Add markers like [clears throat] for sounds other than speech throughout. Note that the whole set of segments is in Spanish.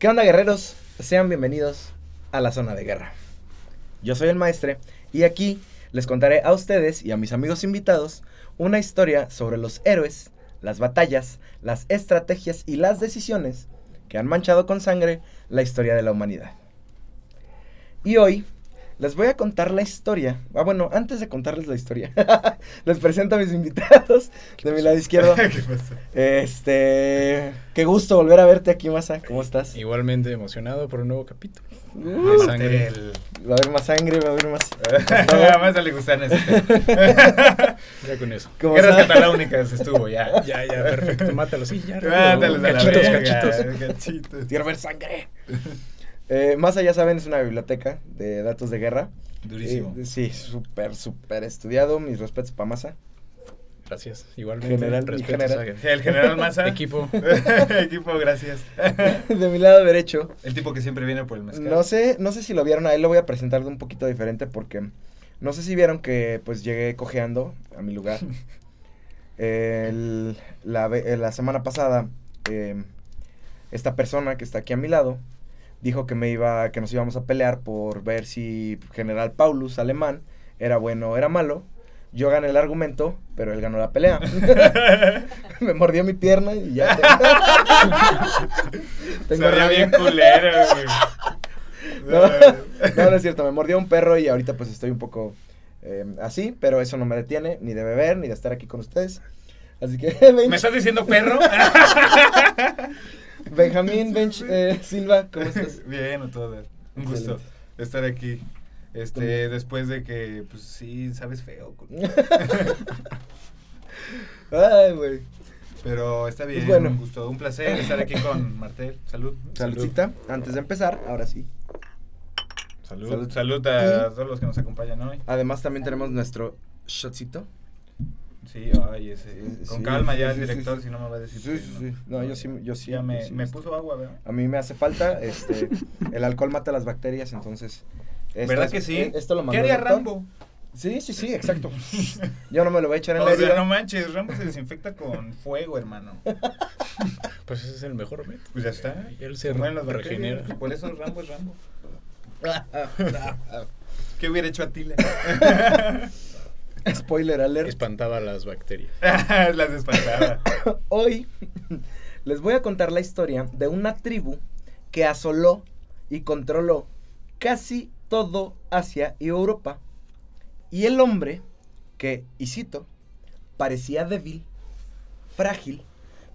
¿Qué onda guerreros? Sean bienvenidos a la zona de guerra. Yo soy el maestre y aquí les contaré a ustedes y a mis amigos invitados una historia sobre los héroes, las batallas, las estrategias y las decisiones que han manchado con sangre la historia de la humanidad. Y hoy les voy a contar la historia. Ah, bueno, antes de contarles la historia, [laughs] les presento a mis invitados de mi lado izquierdo. [laughs] ¿Qué pasa? Este, qué gusto volver a verte aquí, Masa. ¿Cómo estás? Igualmente emocionado por un nuevo capítulo. Uh, de sangre. El... va a haber más sangre, va a haber más. [laughs] A Masa le gustan este. Ya con eso. ¿Cómo Guerras cataláunicas estuvo ya. Ya, ya, perfecto. Mátalo, sí, ya. Mátalos cachitos. cachitos. Quiero ver sangre. Eh, Masa, ya saben, es una biblioteca de datos de guerra. Durísimo. Eh, sí, súper, súper estudiado. Mis respetos para Masa. Gracias. Igualmente. General general. a- El general Massa. [laughs] Equipo. [laughs] Equipo, gracias. [laughs] de mi lado derecho. El tipo que siempre viene por el mezcal. No sé, no sé si lo vieron, a él lo voy a presentar de un poquito diferente porque no sé si vieron que pues llegué cojeando a mi lugar. El- la, la semana pasada, eh, esta persona que está aquí a mi lado dijo que me iba, que nos íbamos a pelear por ver si General Paulus alemán era bueno o era malo. Yo gané el argumento, pero él ganó la pelea. [laughs] me mordió mi pierna y ya. [laughs] Se Tengo rabia. bien culero, güey. No, no, no es cierto, me mordió un perro y ahorita pues estoy un poco eh, así, pero eso no me detiene ni de beber ni de estar aquí con ustedes. Así que, [laughs] ¿Me estás diciendo perro? [laughs] Benjamín Bench eh, Silva, ¿cómo estás? [laughs] Bien, a todo dar. Un gusto Excelente. estar aquí. Este, También. después de que, pues sí, sabes feo. [laughs] Ay, güey. Pero está bien, Pues bueno. un gusto, un placer estar aquí con Martel. Salud. Saludcita, antes de empezar, ahora sí. Salud. Salud. Salud, a todos los que nos acompañan hoy. Además también tenemos nuestro shotcito. Sí, ay, ese. Con Sí, calma ya sí, el director, sí. si no me va a decir. Sí, que sí, sí. No, yo sí, yo sí. Ya me, me puso agua, ¿verdad? A mí me hace falta, este, el alcohol mata las bacterias, entonces. esto ¿Verdad es- que sí? eh, Esto lo mandó ¿Qué haría. Rambo? Sí, sí, sí, exacto. Yo no me lo voy a echar en [laughs] O la sea, herida. no manches, Rambo se desinfecta con fuego, hermano. [laughs] Pues ese es el mejor método. Pues ya está. Y él se regenera. Por eso Rambo es Rambo. [laughs] ¿Qué hubiera hecho Atila? Spoiler alert. Espantaba las bacterias. [laughs] Las espantaba. [coughs] Hoy les voy a contar la historia de una tribu que asoló y controló casi todo Asia y Europa. Y el hombre que, y cito, parecía débil, frágil,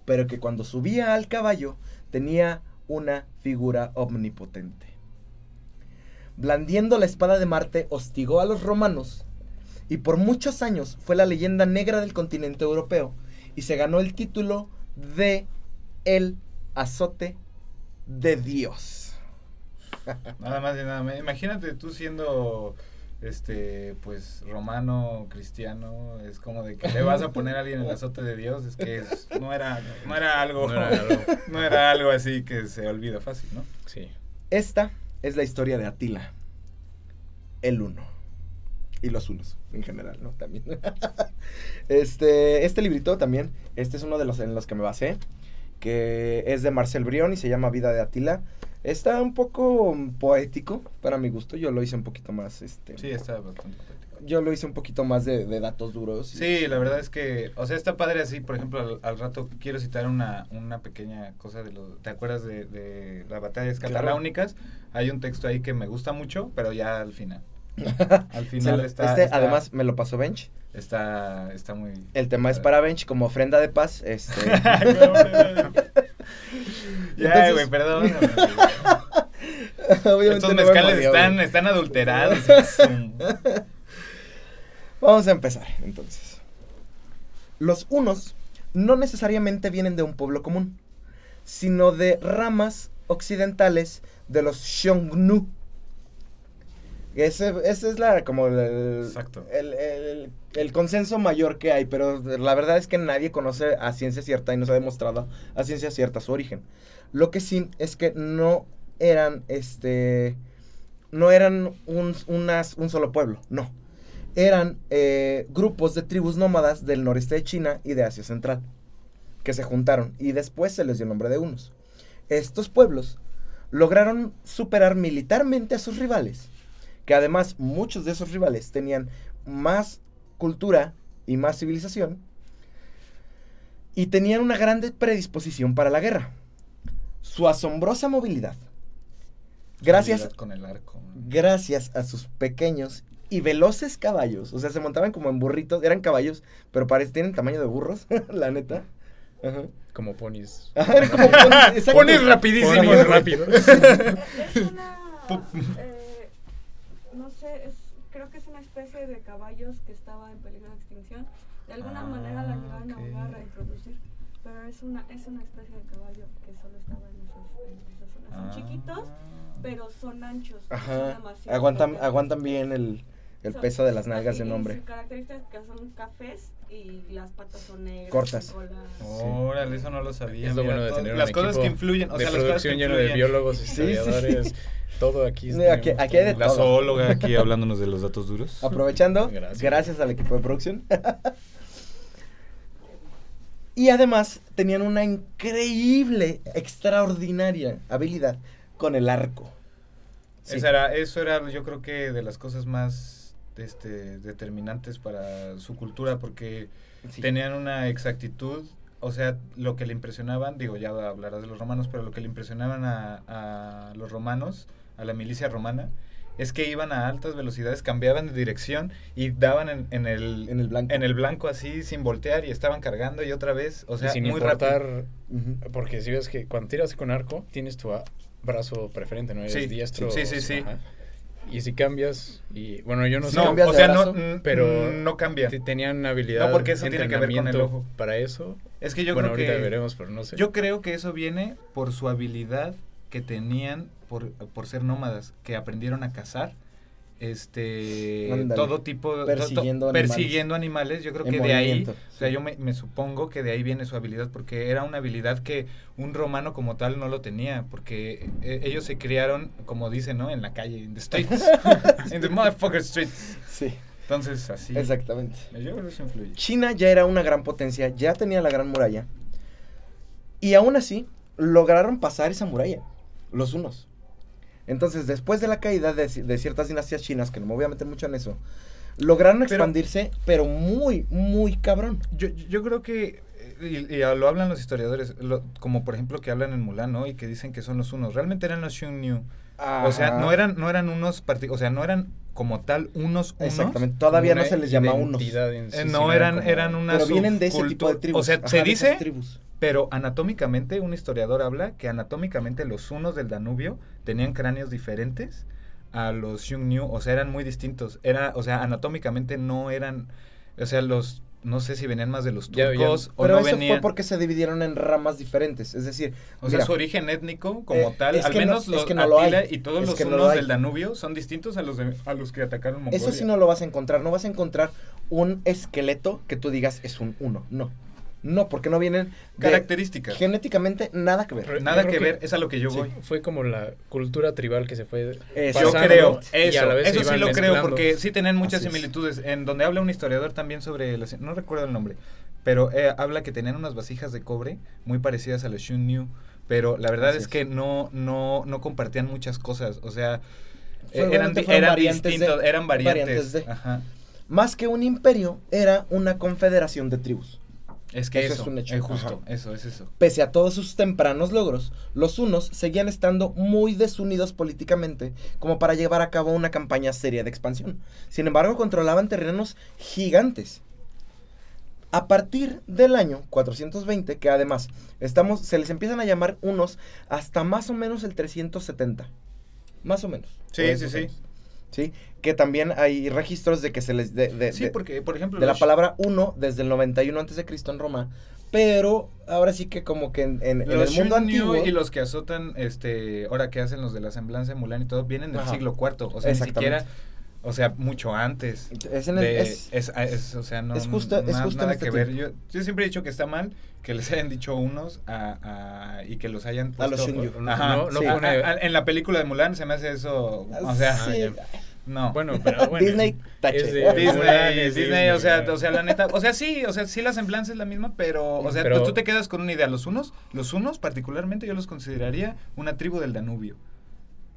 pero que cuando subía al caballo tenía una figura omnipotente. Blandiendo la espada de Marte, hostigó a los romanos y por muchos años fue la leyenda negra del continente europeo y se ganó el título de el azote de Dios. [laughs] Nada más y nada menos. Imagínate tú siendo este pues romano cristiano es como de que le vas a poner a alguien el azote de Dios es que es- no era no era algo No era algo. [laughs] no era algo así que se olvida fácil no Sí. Esta es la historia de Atila, el uno. Y los unos, en general, ¿no? También. [laughs] este, este librito también, este es uno de los en los que me basé, que es de Marcel Brion y se llama Vida de Atila. Está un poco poético, para mi gusto. Yo lo hice un poquito más, este... sí está bastante práctico. Yo lo hice un poquito más de, de datos duros. y- Sí, la verdad es que, o sea, está padre así, por ejemplo, al, al rato quiero citar una, una pequeña cosa de lo, ¿te acuerdas de, de las batallas Claro. cataláunicas? Hay un texto ahí que me gusta mucho, pero ya al final. [laughs] Al final lo- está, este, está- además, me lo pasó Bench. está, está muy... El tema es para Bench como ofrenda de paz. Este... [laughs] [laughs] ya, güey, perdón. Estos no me mezcales están, están adulterados. Vamos a empezar, entonces. Los unos no necesariamente vienen de un pueblo común, sino de ramas occidentales de los Xiongnu. Ese, ese es la, como el, Exacto. el, el- el consenso mayor que hay, pero la verdad es que nadie conoce a ciencia cierta y no se ha demostrado a ciencia cierta su origen. Lo que sí es que no eran, este, no eran un, unas- un solo pueblo, no. Eran eh, grupos de tribus nómadas del noreste de China y de Asia Central, que se juntaron y después se les dio nombre de unos. Estos pueblos lograron superar militarmente a sus rivales, que además muchos de esos rivales tenían más cultura y más civilización, y tenían una grande predisposición para la guerra. Su asombrosa movilidad, gracias, Con el arco. gracias a sus pequeños y veloces caballos, o sea, se montaban como en burritos, eran caballos, pero parece, tienen tamaño de burros, [laughs] la neta. Ajá. Como ponis. Ajá, eran como ponis, [laughs] exacto. Ponis rapidísimos. Es, una. eh, sé, es, creo que es una especie de caballos que estaba en peligro de extinción. De alguna Ah, manera la llegaron ok. a a reintroducir. Pero es una, es una especie de caballo que solo estaba en esas, en esas zonas. Son Ah. chiquitos, pero son anchos. son Ajá. demasiado Aguantan, aguantan bien el, el Son- peso de las nalgas de un hombre. Sus características son cafés y las patas son negras. Cortas. Órale, eso no lo sabía. Es lo bueno de tener un las cosas equipo que influyen, o de sea, las cosas que producción lleno de biólogos, Sí, sí, sí. historiadores, todo aquí. Sí, aquí- aquí hay de todo. La todo. zoóloga aquí hablándonos de los datos duros. Aprovechando, gracias. Gracias. al equipo de producción. [laughs] y además tenían una increíble, extraordinaria habilidad con el arco. Sí. Esa era, eso era, yo creo que de las cosas más este, determinantes para su cultura, porque Sí. tenían una exactitud, o sea, lo que le impresionaban, digo, ya hablarás de los romanos, pero lo que le impresionaban a, a los romanos, a la milicia romana, es que iban a altas velocidades, cambiaban de dirección y daban en, en el, En el blanco. en el blanco así, sin voltear, y estaban cargando y otra vez, o sea, sin muy importar, rápido. Ujú. porque si ves que cuando tiras con arco, tienes tu a- brazo preferente, ¿no? Eres Sí, diestro. sí, sí, sí. ajá. Y si cambias, y bueno, yo no sé, No, o sea, no, brazo, mm, pero no cambia. te- tenían habilidad No, porque eso tiene que ver con el ojo. Para eso, Es que yo bueno, creo ahorita que... veremos, pero no sé. Yo creo que eso viene por su habilidad que tenían por, por ser nómadas, que aprendieron a cazar, este, todo tipo, Persiguiendo animales. persiguiendo animales. Yo creo que de ahí, o sea, yo me, me supongo que de ahí viene su habilidad, porque era una habilidad que un romano como tal no lo tenía, porque eh, ellos se criaron, como dicen, ¿no? En la calle, in the streets, [laughs] in the motherfucker streets. Sí, Entonces, así. exactamente. China ya era una gran potencia, ya tenía la gran muralla. Y aún así, lograron pasar esa muralla, los unos. Entonces, después de la caída de, ci- de ciertas dinastías chinas, que no me voy a meter mucho en eso, lograron expandirse, pero muy, muy cabrón. Yo, yo creo que, eh, y, y lo hablan los historiadores, lo- como por ejemplo que hablan en Mulan, ¿no? Y que dicen que son los unos. Realmente eran los Xiongnu. O sea, no eran, no eran unos, parti- o sea, no eran como tal unos unos. Exactamente, todavía no se les llama unos. Eh, no, eran, como- eran una Pero vienen de ese tipo de tribus. O sea, Ajá, se dice, tribus. pero anatómicamente, un historiador habla que anatómicamente los unos del Danubio tenían cráneos diferentes a los Xiongnu, o sea, eran muy distintos. Era, o sea, anatómicamente no eran, o sea, los, no sé si venían más de los Ya, ya. turcos o Pero no eso venían. fue porque se dividieron en ramas diferentes. Es decir, O sea, su origen étnico como Eh, tal, es al no- menos es los que no lo Atila hay. y todos Es los que no lo unos hay. del Danubio son distintos a los de, a los que atacaron Mongolia. Eso sí no lo vas a encontrar. No vas a encontrar un esqueleto que tú digas es un uno. No. No, porque no vienen características. genéticamente nada que ver. Pero- Nada que ver, es a lo que yo Sí. voy. Fue como la cultura tribal que se fue Eso. Yo creo, eso, la vez se eso sí lo creo, porque sí tienen muchas Así es. similitudes. En donde habla un historiador también sobre, las- no recuerdo el nombre, pero eh, habla que tenían unas vasijas de cobre muy parecidas a los Shun pero la verdad es, es. que no, no, no compartían muchas cosas, o sea, eh, eran, eran variantes de- distintos, eran variantes. variantes de. Ajá. Más que un imperio, era una confederación de tribus. Es que Eso eso, es un hecho. es justo, Ajá. eso es eso. Pese a todos sus tempranos logros, los unos seguían estando muy desunidos políticamente como para llevar a cabo una campaña seria de expansión. Sin embargo, controlaban terrenos gigantes. A partir del año 420, que además estamos, se les empiezan a llamar unos hasta más o menos el 370. Más o menos. Sí, sí, sí. años. Sí, que también hay registros de que se les... De, de- Sí, porque, por ejemplo, de la palabra uno desde el 91 antes de Cristo en Roma, pero ahora sí que como que en, en- en el mundo antiguo y los que azotan, este, ahora que hacen los de la semblanza de Mulan y todo, vienen del Ajá. siglo IV, o sea, ni siquiera, o sea, mucho antes. es en el- de- es- es, es- o sea, no, es justo- es na- en nada este que ver. Yo, yo siempre he dicho que está mal que les hayan dicho unos a, a- y que los hayan A los Ajá, no, no sí. fue una- A- a- en la película de Mulan se me hace eso, o sea, Sí. No. Bueno, pero bueno. Disney, tache. es Disney, Disney, es Disney, o sea, o sea, la neta, o sea, sí, o sea, sí la semblanza es la misma, pero, o sea, Pero- pues tú te quedas con una idea. Los unos, los unos particularmente yo los consideraría una tribu del Danubio,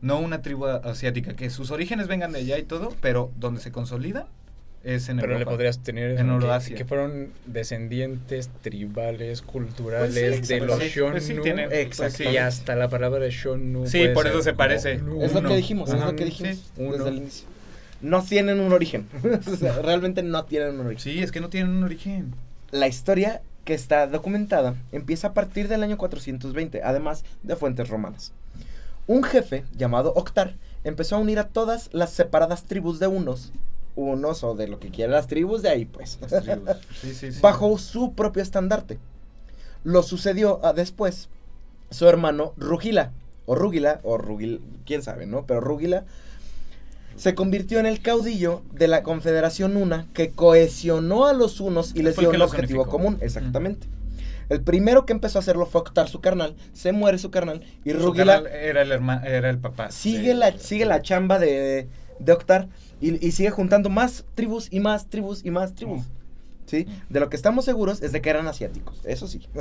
no una tribu asiática, que sus orígenes vengan de allá y todo, pero donde se consolida es en Pero le podrías tener En eso, que- Euroasia. Que, fueron descendientes tribales, culturales Pues sí, de pues los sí, Shonu. pues sí, tiene- Exacto. y hasta la palabra de Shonu. Sí, por eso se parece. nu. Es lo que dijimos, es lo que sí, dijimos uno. desde el inicio. No tienen un origen. [laughs] O sea, realmente no tienen un origen. Sí, es que no tienen un origen. La historia que está documentada empieza a partir del año 420, además de fuentes romanas. Un jefe llamado Octar empezó a unir a todas las separadas tribus de unos, unos o de lo que quieran las tribus de ahí, pues, Las tribus. [laughs] Sí, sí, sí. bajo su propio estandarte. Lo sucedió a después su hermano Rugila, o Rugila, o Rugil, quién sabe, ¿no? Pero Rugila se convirtió en el caudillo de la Confederación Una que cohesionó a los unos y les dio un objetivo unificó. común, exactamente. El primero que empezó a hacerlo fue Octar, su carnal, se muere su carnal y Rugila era el herma- era el papá. sigue de- la, sigue la chamba de, de Octar y, y sigue juntando más tribus y más tribus y más tribus. ¿Sí? De lo que estamos seguros es de que eran asiáticos, eso sí. [laughs]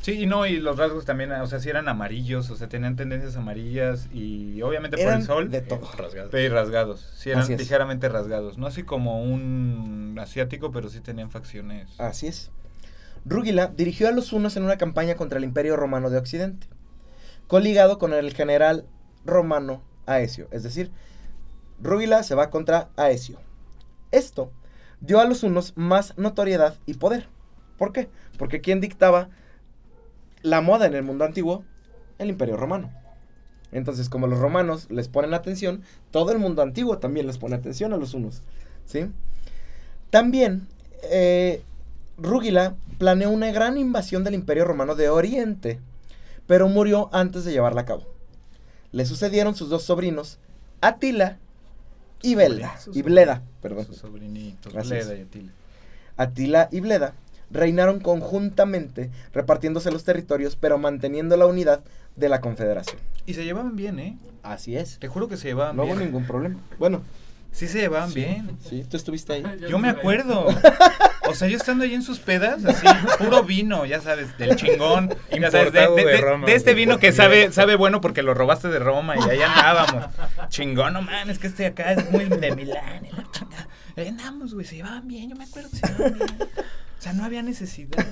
Sí, y no, y los rasgos también, o sea, sí eran amarillos, o sea, tenían tendencias amarillas y obviamente por el sol. de todo. Rasgado. Sí, rasgados. Sí, eran ligeramente rasgados. No así como un asiático, pero sí tenían facciones. Así es. Rugila dirigió a los hunos en una campaña contra el Imperio Romano de Occidente, coligado con el general romano Aesio. Es decir, Rugila se va contra Aesio. Esto dio a los hunos más notoriedad y poder. ¿Por qué? Porque quien dictaba la moda en el mundo antiguo, el Imperio Romano. Entonces, como los romanos les ponen atención, todo el mundo antiguo también les pone atención a los hunos. ¿Sí? También, eh, Rugila planeó una gran invasión del Imperio Romano de Oriente, pero murió antes de llevarla a cabo. Le sucedieron sus dos sobrinos, Atila y Belda. Y Bleda, perdón. Sus sobrinitos, Bleda y Atila. Atila y Bleda reinaron conjuntamente, repartiéndose los territorios, pero manteniendo la unidad de la confederación. Y se llevaban bien, ¿eh? Así es. Te juro que se llevaban No hubo bien. ningún problema. Bueno, Sí se llevaban bien. sí, tú estuviste ahí. [laughs] Yo me acuerdo. [laughs] O sea, yo estando ahí en sus pedas, así, puro vino, ya sabes, del [laughs] chingón. Ya sabes, de, Importado de- de Roma, de este vino que sabe, sabe bueno porque lo robaste de Roma y ahí andábamos. Chingón, no mames, que este acá es muy de Milán. y. Ahí andamos, güey, se llevaban bien, yo me acuerdo que se llevaban bien. O sea, no había necesidad.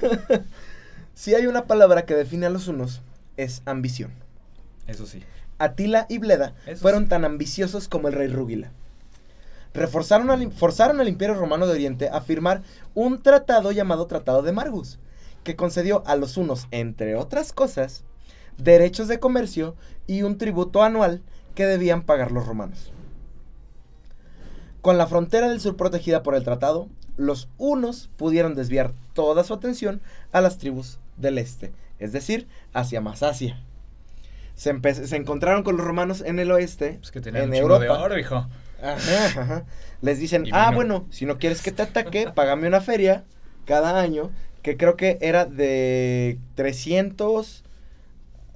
Si hay una palabra que define a los unos, es ambición. Eso sí. Atila y Bleda Eso fueron sí. tan ambiciosos como el rey Rugila. Reforzaron al, forzaron al Imperio Romano de Oriente a firmar un tratado llamado Tratado de Margus, que concedió a los unos, entre otras cosas, derechos de comercio y un tributo anual que debían pagar los romanos. Con la frontera del sur protegida por el tratado, los unos pudieron desviar toda su atención a las tribus del este, es decir, hacia más Asia. Se, se encontraron con los romanos en el oeste, Pues que en de Europa. oro, hijo. Ajá, ajá. Les dicen, ah, bueno, si no quieres que te ataque, págame una feria cada año, que creo que era de 300,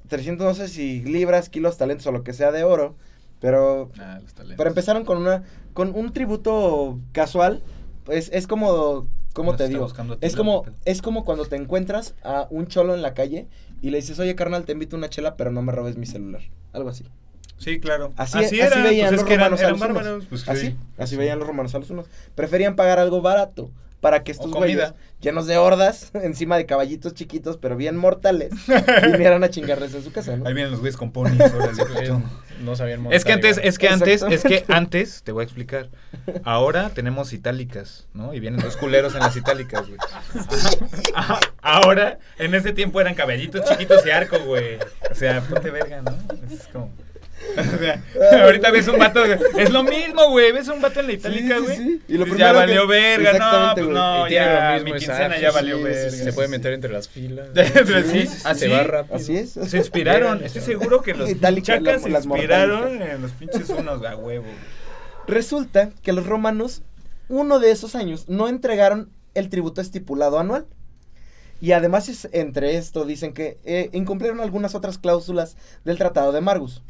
300 no sé si libras, kilos, talentos o lo que sea de oro, pero, Ah, pero empezaron con una, con un tributo casual, pues es como, ¿cómo te digo? Es como, es como cuando te encuentras a un cholo en la calle y le dices, oye carnal, te invito a una chela, pero no me robes mi celular, algo así. Sí, claro. Así, así, así era, veían pues los es que eran, romanos a los bárbaros. Pues, Así, sí. así veían los romanos a los unos. Preferían pagar algo barato para que estos güeyes, llenos de hordas, [laughs] encima de caballitos chiquitos, pero bien mortales, [laughs] vinieran a chingarles en su casa, ¿no? Ahí vienen los güeyes con [laughs] Sí, pues, no sabían montar. Es que antes, es que antes, es que antes, te voy a explicar. Ahora tenemos itálicas, ¿no? Y vienen los culeros en las itálicas, güey. Ahora, en ese tiempo eran caballitos chiquitos y arco, güey. O sea, ponte verga, ¿no? Es como. [laughs] O sea, ahorita ves un vato, es lo mismo, güey. Ves un vato en la itálica, Sí, sí, güey. sí. Y lo Dices, ya valió que- verga, no, pues güey. no, ya, lo mismo, mi quincena ya sí, valió sí, verga. sí, Se puede meter entre las filas. [laughs] sí, así. Se va rápido. Así es. Se inspiraron, [laughs] estoy seguro que los Itálica, chacas la- se inspiraron en los pinches unos a huevo. güey. Resulta que los romanos, uno de esos años, no entregaron el tributo estipulado anual. Y además, entre esto, dicen que eh, incumplieron algunas otras cláusulas del Tratado de Margus.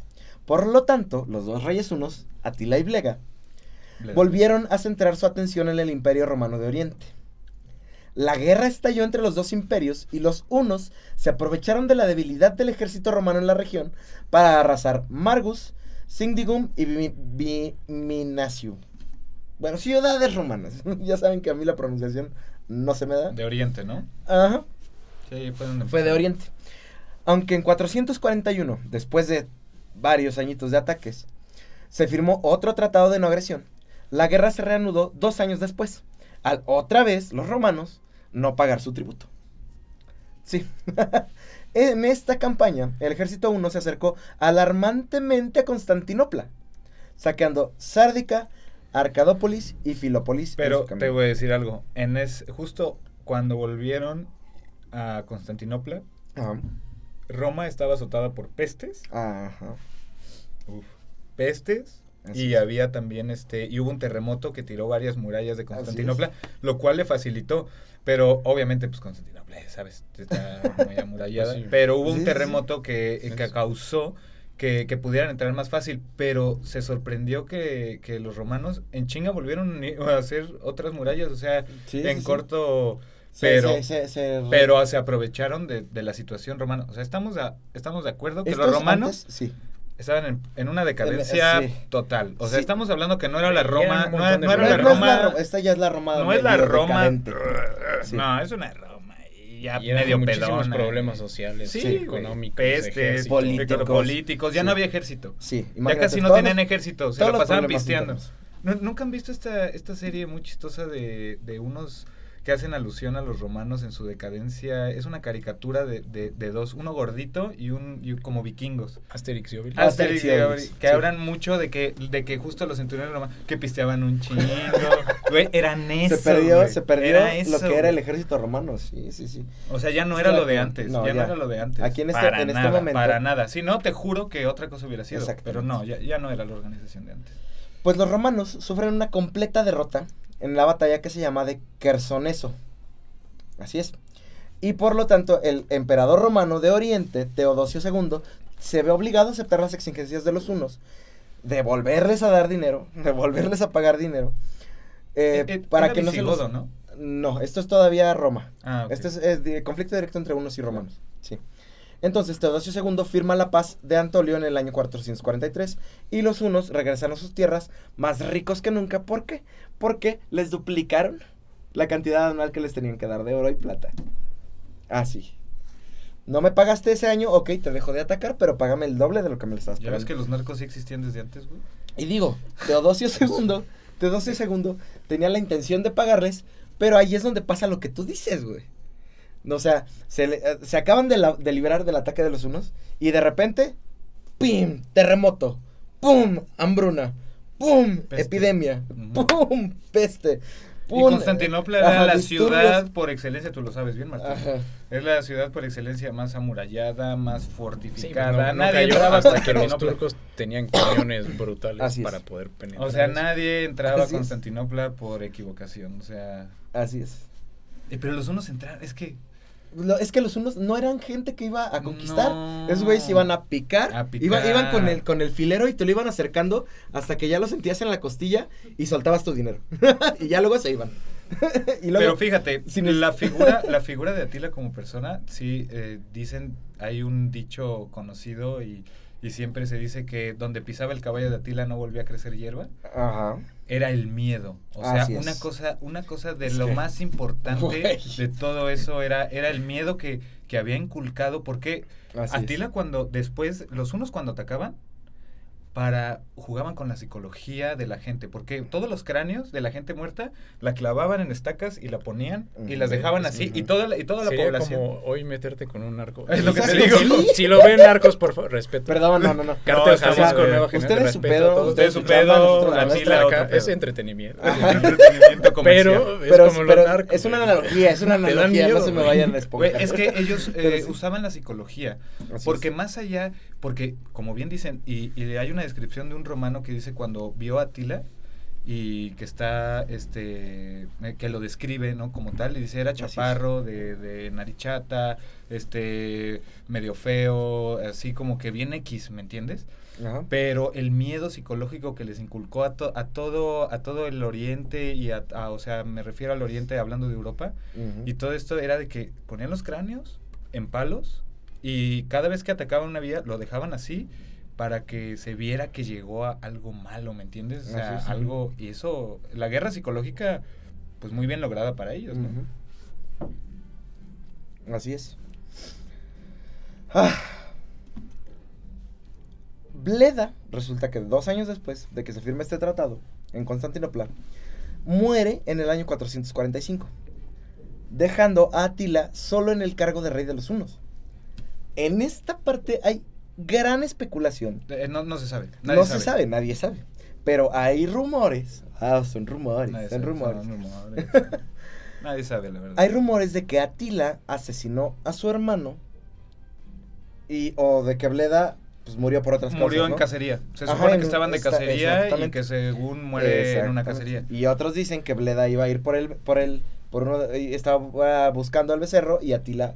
Por lo tanto, los dos reyes unos, Atila y Blega, Ble- volvieron a centrar su atención en el Imperio Romano de Oriente. La guerra estalló entre los dos imperios y los unos se aprovecharon de la debilidad del ejército romano en la región para arrasar Margus, Sindigum y Vi- Viminacium. Bueno, ciudades romanas. [laughs] ya saben que a mí la pronunciación no se me da. De Oriente, ¿no? Ajá. Sí, fue Fue de. Oriente. Aunque en 441, después de varios añitos de ataques, se firmó otro tratado de no agresión, la guerra se reanudó dos años después, al otra vez los romanos no pagar su tributo. Sí. [laughs] en esta campaña, el ejército uno se acercó alarmantemente a Constantinopla, saqueando Sárdica, Arcadópolis y Filópolis. Pero te voy a decir algo. En es, justo cuando volvieron a Constantinopla, Ajá. Roma estaba azotada por pestes. Ajá. pestes Así y es. había también este y hubo un terremoto que tiró varias murallas de Constantinopla, lo cual le facilitó, pero obviamente pues Constantinopla, sabes, está muy amurallada, [laughs] Pues sí. pero hubo Sí, un terremoto que, Sí, que causó que, que pudieran entrar más fácil, pero se sorprendió que, que los romanos en chinga volvieron a hacer otras murallas, o sea, Sí, en corto, pero se- pero se aprovecharon de, de la situación romana. O sea, estamos, a- estamos de acuerdo que los romanos antes, sí. estaban en, en una decadencia sí. total. O sea, Sí. estamos hablando que no era la Roma, no, era la no es Roma. Ro- esta ya es la Roma. no es la Roma. Sí. No, es una Roma. Y ya Y medio muchísimos pedona. problemas sociales, económicos, pestes, políticos. políticos. Ya Sí. no había ejército. Sí, Ya casi no tenían ejército. Se los pasaban pisteando. internos. ¿Nu- ¿Nunca han visto esta, esta serie muy chistosa de, de unos que hacen alusión a los romanos en su decadencia? Es una caricatura de, de, de dos, uno gordito y un y como vikingos. Asterix y Obelix. Asterix y Obelix, que sí. hablan mucho de que, de que justo los centuriones romanos que pisteaban un chingo. [laughs] Güey, eran eso. se perdió, güey. se perdió Era lo eso, que era el ejército romano, sí, sí, sí. O sea, ya no era lo de antes. no, ya, no era lo de antes. Aquí en este- para en este nada, momento- Para nada. Si no, te juro que otra cosa hubiera sido. Pero no, ya, ya no era la organización de antes. Pues los romanos sufren una completa derrota en la batalla que se llama de Quersoneso. Así es. Y por lo tanto, el emperador romano de Oriente, Teodosio II, se ve obligado a aceptar las exigencias de los unos, de volverles a dar dinero, de volverles a pagar dinero, eh, Eh, eh, para que no se los... ¿no? No, esto es todavía Roma. Ah. Este es, es de- conflicto directo entre unos y romanos. Sí. Entonces, Teodosio II firma la paz de Antolio en el año 443 y los unos regresan a sus tierras más ricos que nunca. ¿Por qué? Porque les duplicaron la cantidad anual que les tenían que dar de oro y plata. Así. No me pagaste ese año, ok, te dejo de atacar, pero págame el doble de lo que me estás Ya ves pagando. que los narcos sí existían desde antes, güey. Y digo, Teodosio II, Teodosio II tenía la intención de pagarles, pero ahí es donde pasa lo que tú dices, güey. O sea, se, le- eh, se acaban de, la- de liberar del ataque de los unos y de repente, ¡pim! Terremoto, ¡pum! Hambruna, ¡pum! Peste. Epidemia. ¡pum! Peste. Y. Constantinopla Ajá, era la disturbios. ciudad por excelencia, tú lo sabes bien, Martín. Ajá. Es la ciudad por excelencia más amurallada, más Sí, fortificada. no, no nadie entraba hasta que los turcos tenían camiones [coughs] brutales Así para poder penetrar. O sea, nadie entraba a es. Constantinopla por equivocación. O sea. Así es. eh, pero los unos entraron, es que. Lo- es que los unos no eran gente que iba a conquistar. No. Esos güeyes iban a picar. A Iba- iban con el, con el filero y te lo iban acercando hasta que ya lo sentías en la costilla y soltabas tu dinero. [laughs] y ya luego se iban. [laughs] y luego, Pero fíjate, sin la figura, [laughs] la figura de Atila como persona, sí, eh, dicen, hay un dicho conocido y, y siempre se dice que donde pisaba el caballo de Atila no volvía a crecer hierba. Ajá. Era el miedo. O sea, Así una es. cosa, una cosa de lo más importante [laughs] de todo eso era, era el miedo que, que había inculcado. Porque Así es. Atila cuando después, los unos cuando atacaban, para jugaban con la psicología de la gente, porque todos los cráneos de la gente muerta la clavaban en estacas y la ponían y las Ujú. dejaban así y toda la, y toda la Sería población. como hoy meterte con un narco. Es lo que te digo. Si, si lo ven narcos, por favor, respeto. Perdón, no, no, no. [laughs] Cartel No, Jalisco, jamás, güey. nueva generación. Ustedes su a pedo, ustedes su pedo, nosotros la aquí nuestra. la Acá otro es entretenimiento. Entretenimiento comercial. Pero es Pero, como pero los narcos. es una analogía, es una analogía, miedo, no se me vayan a [laughs] esponjar. es que ellos eh, usaban la psicología. Así Porque es. más allá, porque como bien dicen, y, y hay una descripción de un romano que dice cuando vio a Atila, y que está, este, eh, que lo describe, ¿no? Como tal, y dice, era chaparro, de, de narichata, este, medio feo, así como que bien X, ¿me entiendes? Ajá. Pero el miedo psicológico que les inculcó a, to- a todo a todo el oriente y a, a- o sea, me refiero al oriente hablando de Europa, y todo esto era de que ponían los cráneos en palos y cada vez que atacaban una vía lo dejaban así para que se viera que llegó a algo malo, ¿me entiendes? O sea, algo y eso la guerra psicológica pues muy bien lograda para ellos, ¿no? Así es. Ah. Bleda, resulta que dos años después de que se firme este tratado en Constantinopla, muere en el año 445, dejando a Atila solo en el cargo de rey de los hunos. En esta parte hay gran especulación. Eh, no, no se sabe. no se sabe, nadie sabe. Pero hay rumores. Ah, son rumores. Nadie son sabe, rumores. son rumores. [laughs] Nadie sabe, la verdad. Hay rumores de que Atila asesinó a su hermano y o de que Bleda pues murió por otras Murió causas, en ¿no? cacería. Se supone que estaban de cacería y que según muere en una cacería. Y otros dicen que Bleda iba a ir por él por él por uno estaba buscando al becerro y Atila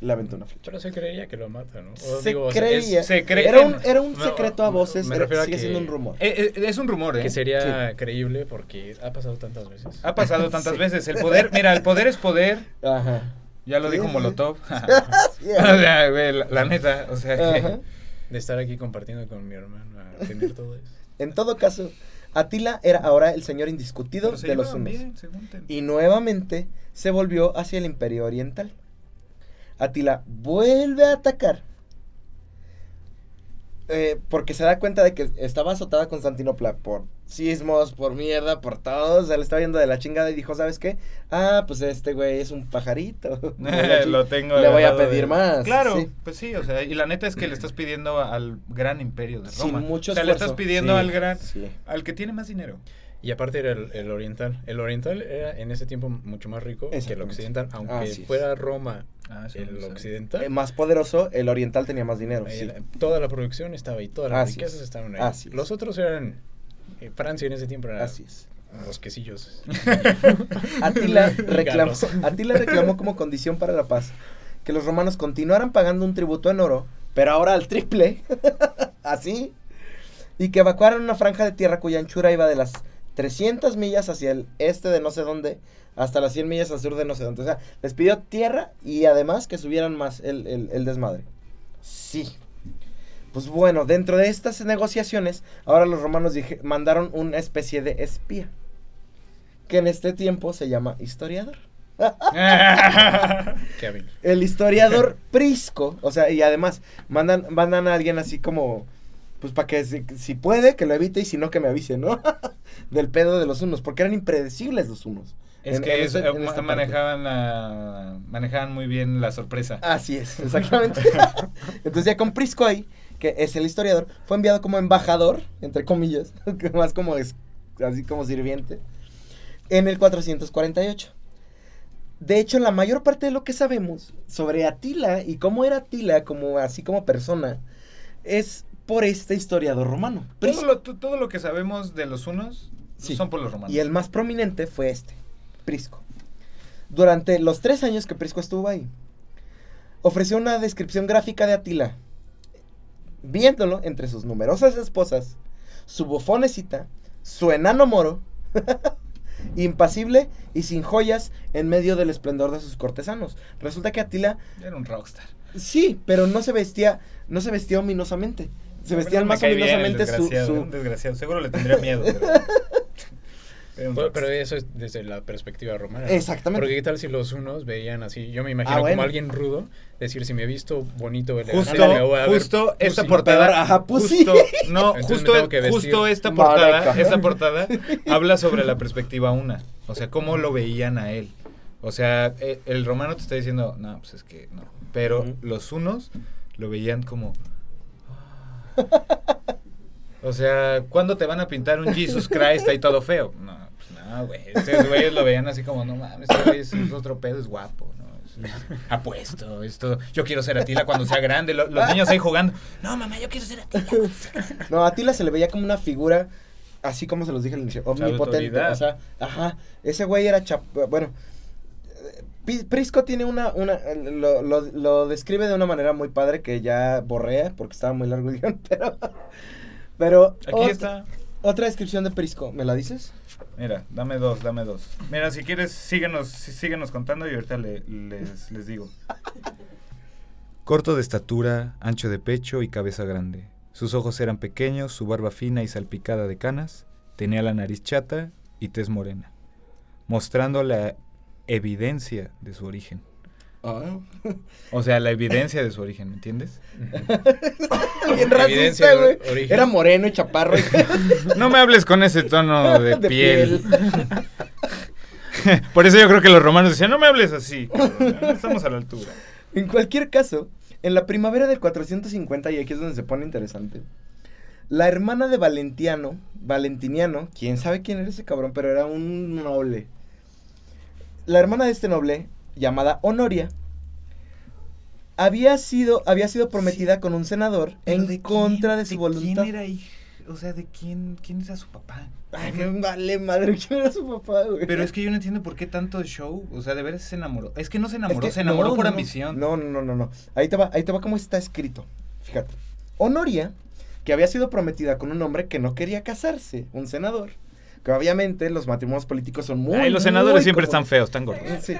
le aventó una flecha. Pero se creería que lo mata, ¿no? O Se digo, es- creía. se era un, era un No, secreto a voces, me era- refiero a sigue que- siendo un rumor. Eh, eh, es un rumor, ¿eh? que sería creíble porque ha pasado tantas veces. Ha pasado tantas Sí. veces. El poder, mira, el poder es poder. Ajá. Ya lo Sí, dijo. Molotov. [laughs] [laughs] O sea, güey, la, la neta, o sea, que-. De estar aquí compartiendo con mi hermano a tener todo eso. En todo caso, Atila era ahora el señor indiscutido se de los hunos. y nuevamente se volvió hacia el imperio oriental. Atila vuelve a atacar. eh, porque se da cuenta de que estaba azotada Constantinopla por sismos, por mierda, por todo. O sea, le estaba yendo de la chingada y dijo, ¿sabes qué? Ah, pues este güey es un pajarito. [laughs] [laughs] lo tengo Le voy a pedir más, Claro, sí. pues sí, o sea, y la neta es que le estás pidiendo al gran imperio de Roma. Sin mucho o sea, le estás pidiendo Sí, al gran, sí. al que tiene más dinero. Y aparte era el, el oriental. El oriental era en ese tiempo mucho más rico que el occidental. Aunque Así es. fuera Roma Ah, el occidental, Eh, más poderoso, el oriental tenía más dinero. sí. era- toda la producción estaba ahí, todas las Así riquezas es. estaban ahí. Así es. Los otros eran. eh, Francia en ese tiempo era Así es. bosquecillos. Atila [laughs] Y [laughs] reclamó. Atila reclamó como condición para la paz que los romanos continuaran pagando un tributo en oro, pero ahora al triple, [laughs] así, y que evacuaran una franja de tierra cuya anchura iba de las 300 millas hacia el este de no sé dónde hasta las 100 millas al sur de no sé dónde. O sea, les pidió tierra y además que subieran más el, el- el desmadre. Sí. Pues bueno, dentro de estas negociaciones, ahora los romanos dije- mandaron una especie de espía, que en este tiempo se llama historiador. [laughs] El historiador Prisco, o sea, y además mandan, mandan a alguien así como, pues para que si, si puede, que lo evite y si no, que me avise, ¿no? [laughs] Del pedo de los unos, porque eran impredecibles los unos. Es En- que en es- eh, en ma- esta manejaban, la- manejaban muy bien la sorpresa. Así es, [laughs] exactamente. [laughs] Entonces ya con Prisco ahí, que es el historiador, fue enviado como embajador, entre comillas, que más como es, así como sirviente, en el 448. De hecho, la mayor parte de lo que sabemos sobre Atila y cómo era Atila como así como persona es por este historiador romano. Todo lo, to- todo lo que sabemos de los unos Sí. son por los romanos. Y el más prominente fue este, Prisco. Durante los tres años que Prisco estuvo ahí, ofreció una descripción gráfica de Atila, viéndolo entre sus numerosas esposas, su bufonecita, su enano moro, [laughs] impasible y sin joyas en medio del esplendor de sus cortesanos. Resulta que Atila, Era un rockstar. sí, pero no se vestía, no se vestía ominosamente. Se vestían más ominosamente su, desgraciado, su- Un desgraciado. Seguro le tendría miedo. pero- [laughs] eso es desde la perspectiva romana. ¿no? Exactamente. Porque qué tal si los unos veían así, yo me imagino Ah, bueno. como alguien rudo, decir si me he visto bonito, elegante, Justo, me voy a ver justo esta portada. Ajá. Justo, no, [laughs] Entonces justo, esta portada, Maraca. esta portada [laughs] habla sobre la perspectiva una. O sea, cómo lo veían a él. O sea, eh, el romano te está diciendo, no, pues es que no. Pero los unos lo veían como. O sea, ¿cuándo te van a pintar un Jesus Christ ahí todo feo? No, pues no, güey. Estos güeyes lo veían así como, no mames, este güey es, otro pedo, es guapo, ¿no? Es- apuesto, esto. Yo quiero ser Atila cuando sea grande. lo- los niños ahí jugando. No, mamá, yo quiero ser Atila. No, a Atila se le veía como una figura así como se los dije al inicio, sea, omnipotente. O sea, ajá, ese güey era chap... Bueno, Prisco tiene una... una lo, lo, lo describe de una manera muy padre que ya borrea porque estaba muy largo el [laughs] guion, pero... Pero Aquí otra, está. otra descripción de Prisco, ¿me la dices? Mira, dame dos, dame dos. Mira, si quieres, síguenos, sí, síguenos contando y ahorita le- les, les digo. Corto de estatura, ancho de pecho y cabeza grande. Sus ojos eran pequeños, su barba fina y salpicada de canas. Tenía la nariz chata y tez morena, mostrando la evidencia de su origen. Ah. O sea, la evidencia de su origen, ¿me entiendes? [laughs] Bien racista, güey. Era moreno y chaparro. y- [laughs] No me hables con ese tono [laughs] de, de piel. Por eso yo creo que los romanos decían, no me hables así. cabrón, no Estamos a la altura. En cualquier caso, en la primavera del 450, y aquí es donde se pone interesante, la hermana de Valentiano, Valentiniano, quién sabe quién era ese cabrón, pero era un noble. La hermana de este noble, llamada Honoria, había sido, había sido prometida con un senador en contra de su voluntad. ¿Quién era hija? O sea, ¿de quién, quién era su papá? Ay, me vale madre, ¿quién era su papá, güey? Pero es que yo no entiendo por qué tanto show. O sea, de veras se enamoró. Es que no se Es enamoró, que se enamoró no, por no, ambición. No, no, no, no, no. Ahí te va, ahí te va cómo está escrito. Fíjate. Honoria, que había sido prometida con un hombre que no quería casarse, un senador. Que obviamente los matrimonios políticos son muy. Ay, los muy senadores siempre están feos, están gordos. Sí.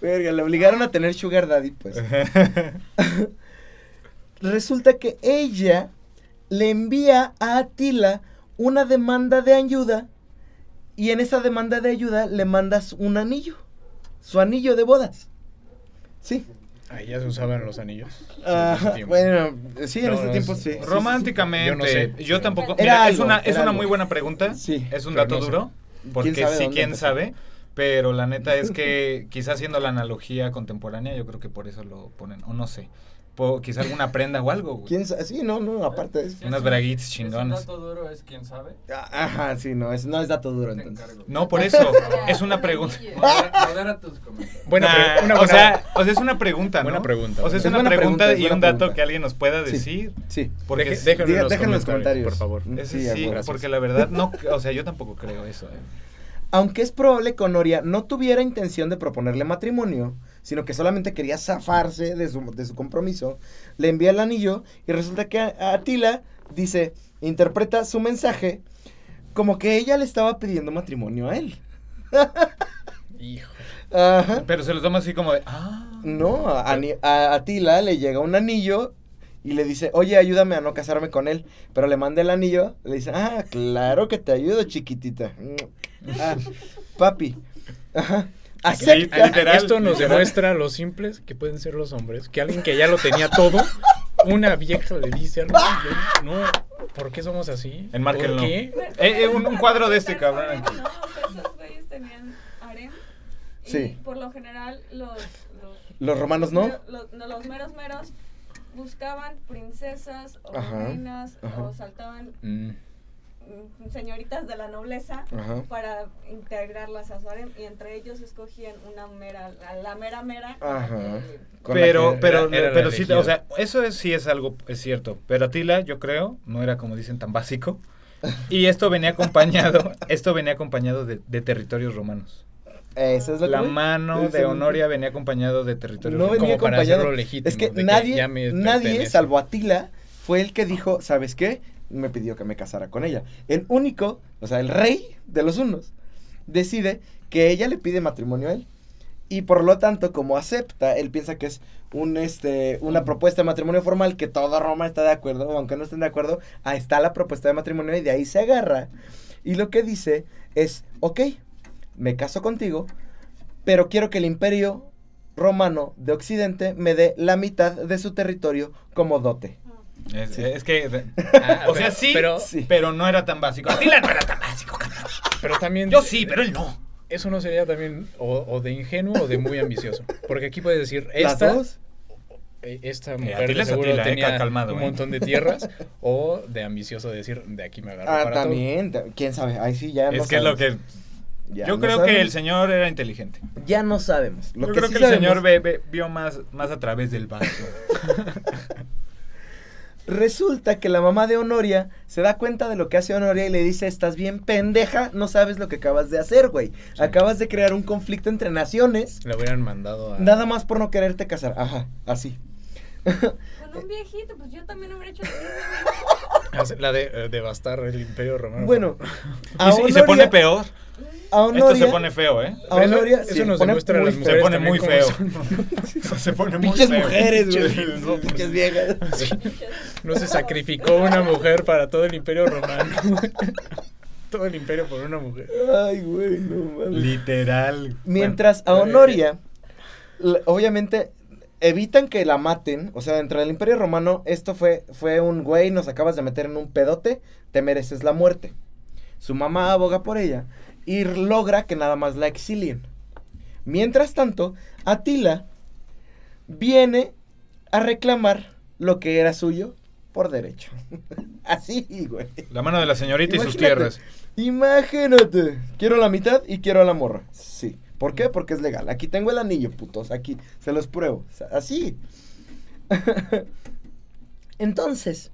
Verga, le obligaron a tener Sugar Daddy, pues. [laughs] Resulta que ella le envía a Atila una demanda de ayuda. Y en esa demanda de ayuda le mandas un anillo. Su anillo de bodas. Sí. Ahí ya se usaban los anillos. Tiempo. bueno, sí, en No, ese no, tiempo sí. sí, sí, sí. Románticamente, Yo no sé. yo tampoco. Era Mira, es algo, una, es una algo. muy buena pregunta. Sí. Es un dato no sé. duro. Porque ¿Quién sí, quién empezó? sabe. Pero la neta es [laughs] que quizás haciendo la analogía contemporánea, yo creo que por eso lo ponen. O no sé. Po- quizá alguna prenda o algo, güey. ¿Quién sa- Sí, no, no, aparte de eso. Unas braguitas Es chingonas. un dato duro, es quién sabe. Ah, Ajá, sí, no, es, no es dato duro Te entonces. encargo. No, por eso. [laughs] es una pregunta. [laughs] Modera, tus comentarios. Buena pre- Nah, una o, sea, o sea, es una pregunta, ¿no? Buena pregunta, O sea, es una pregunta. Es y un pregunta, dato es que alguien nos pueda decir. Sí. Porque déjenlo Diga- en los déjenlo en los comentarios, comentarios. por favor. ese Sí, sí, porque la verdad no, o sea, yo tampoco creo eso. eh. Aunque es probable que Honoria no tuviera intención de proponerle matrimonio, sino que solamente quería zafarse de su, de su compromiso, le envía el anillo y resulta que Atila dice, interpreta su mensaje como que ella le estaba pidiendo matrimonio a él. Hijo. Ajá. Pero se lo toma así como de, ah. No, a, a Atila le llega un anillo y le dice, oye, ayúdame a no casarme con él. Pero le manda el anillo, le dice, ah, claro que te ayudo, chiquitita. Ah, papi. Ajá. Acepta. Literal, Esto nos literal. demuestra lo simples que pueden ser los hombres. Que alguien que ya lo tenía todo, una vieja le dice algo. y yo, No, ¿por qué somos así? Enmárquenlo. ¿Por qué? Eh, eh, un- un cuadro de este cabrón aquí. esos güeyes tenían harem. Y Sí. por lo general, los. los Los romanos no. Los, meros meros buscaban princesas o reinas o saltaban mm, señoritas de la nobleza Ajá. para integrarlas a su harem y entre ellos escogían una mera, la, la mera mera. Ajá. la Pero, que- pero, era pero sí, o sea, eso es, sí es algo, es cierto. Pero Atila, yo creo, no era como dicen tan básico. Y esto venía acompañado, [laughs] esto venía acompañado de, de territorios romanos. Eso es lo que La mano de Honoria venía acompañado de territorios No romanos. venía Como para acompañado. hacerlo legítimo, Es que de que nadie, nadie, pertenece. salvo Atila, fue el que dijo, ¿sabes qué? Me pidió que me casara con ella. El único, o sea, el rey de los unos, decide que ella le pide matrimonio a él. Y por lo tanto, como acepta, él piensa que es un este una propuesta de matrimonio formal que toda Roma está de acuerdo, o aunque no estén de acuerdo, ahí está la propuesta de matrimonio y de ahí se agarra. Y lo que dice es, ok, me caso contigo, pero quiero que el imperio romano de Occidente me dé la mitad de su territorio como dote. Es, Sí. es que, [laughs] Ah, o sea, pero- sí, Pero, Sí. pero no era tan básico. Atila no era tan básico, cabrón. pero también. Yo sí, pero él no. Eso no sería también o, o de ingenuo o de muy ambicioso. Porque aquí puedes decir, ¿Las esta, dos? eh, esta Eh, mujer de es seguro Atila, eh, tenía calmado, un eh. montón de tierras. o de ambicioso decir, de aquí me agarro Ah, para todo. también, ta- quién sabe, ahí sí ya no es que es lo sabemos. que. Ya yo no creo que el sabemos. señor era inteligente. Ya no sabemos. Lo yo que creo sí que el sabemos- señor ve- ve- vio más, más a través del vaso. [laughs] Resulta que la mamá de Honoria se da cuenta de lo que hace Honoria y le dice, estás bien pendeja, no sabes lo que acabas de hacer, güey. Acabas de crear un conflicto entre naciones, La hubieran mandado a. nada más por no quererte casar. Ajá, así. Con un viejito, pues yo también hubiera hecho [laughs] La de eh, devastar el Imperio Romano. Bueno, [laughs] Y, se- y se pone peor. A Esto se Honoria- pone feo, ¿eh? a Honoria eso nos pone demuestra las feo. Se mujeres pone muy feo. son. [laughs] se pone muy Pinches feo. mujeres, güey. [laughs] No se sacrificó una mujer para todo el Imperio Romano. [laughs] todo el Imperio por una mujer. Ay, güey, no mames. Literal. Mientras a Honoria, obviamente, evitan que la maten. O sea, dentro del Imperio Romano, esto fue, fue un güey, nos acabas de meter en un pedote, te mereces la muerte. Su mamá aboga por ella y logra que nada más la exilien. Mientras tanto, Atila viene a reclamar lo que era suyo por derecho. [laughs] Así, güey. La mano de la señorita y sus tierras. Imagínate. Quiero la mitad y quiero a la morra. Sí. ¿Por qué? Porque es legal. Aquí tengo el anillo, putos. Aquí. Se los pruebo. Así. [laughs] Entonces,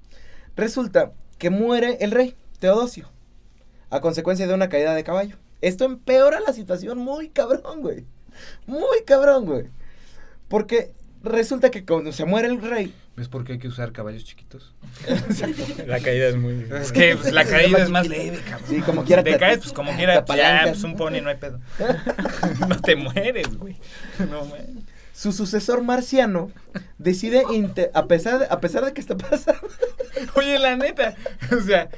resulta que muere el rey, Teodosio. A consecuencia de una caída de caballo. Esto empeora la situación muy cabrón, güey. Muy cabrón, güey. Porque resulta que cuando se muere el rey, ¿Ves por qué hay que usar caballos chiquitos? [laughs] La caída es muy. Es que pues, la caída es más leve, cabrón. Sí, como quiera Te te- caes, pues como te quiera, ya, pues un pony, no hay pedo. [laughs] no te mueres, güey. No, man. su sucesor marciano decide, a, pesar de, a pesar de que está pasando, Oye, la neta, o sea,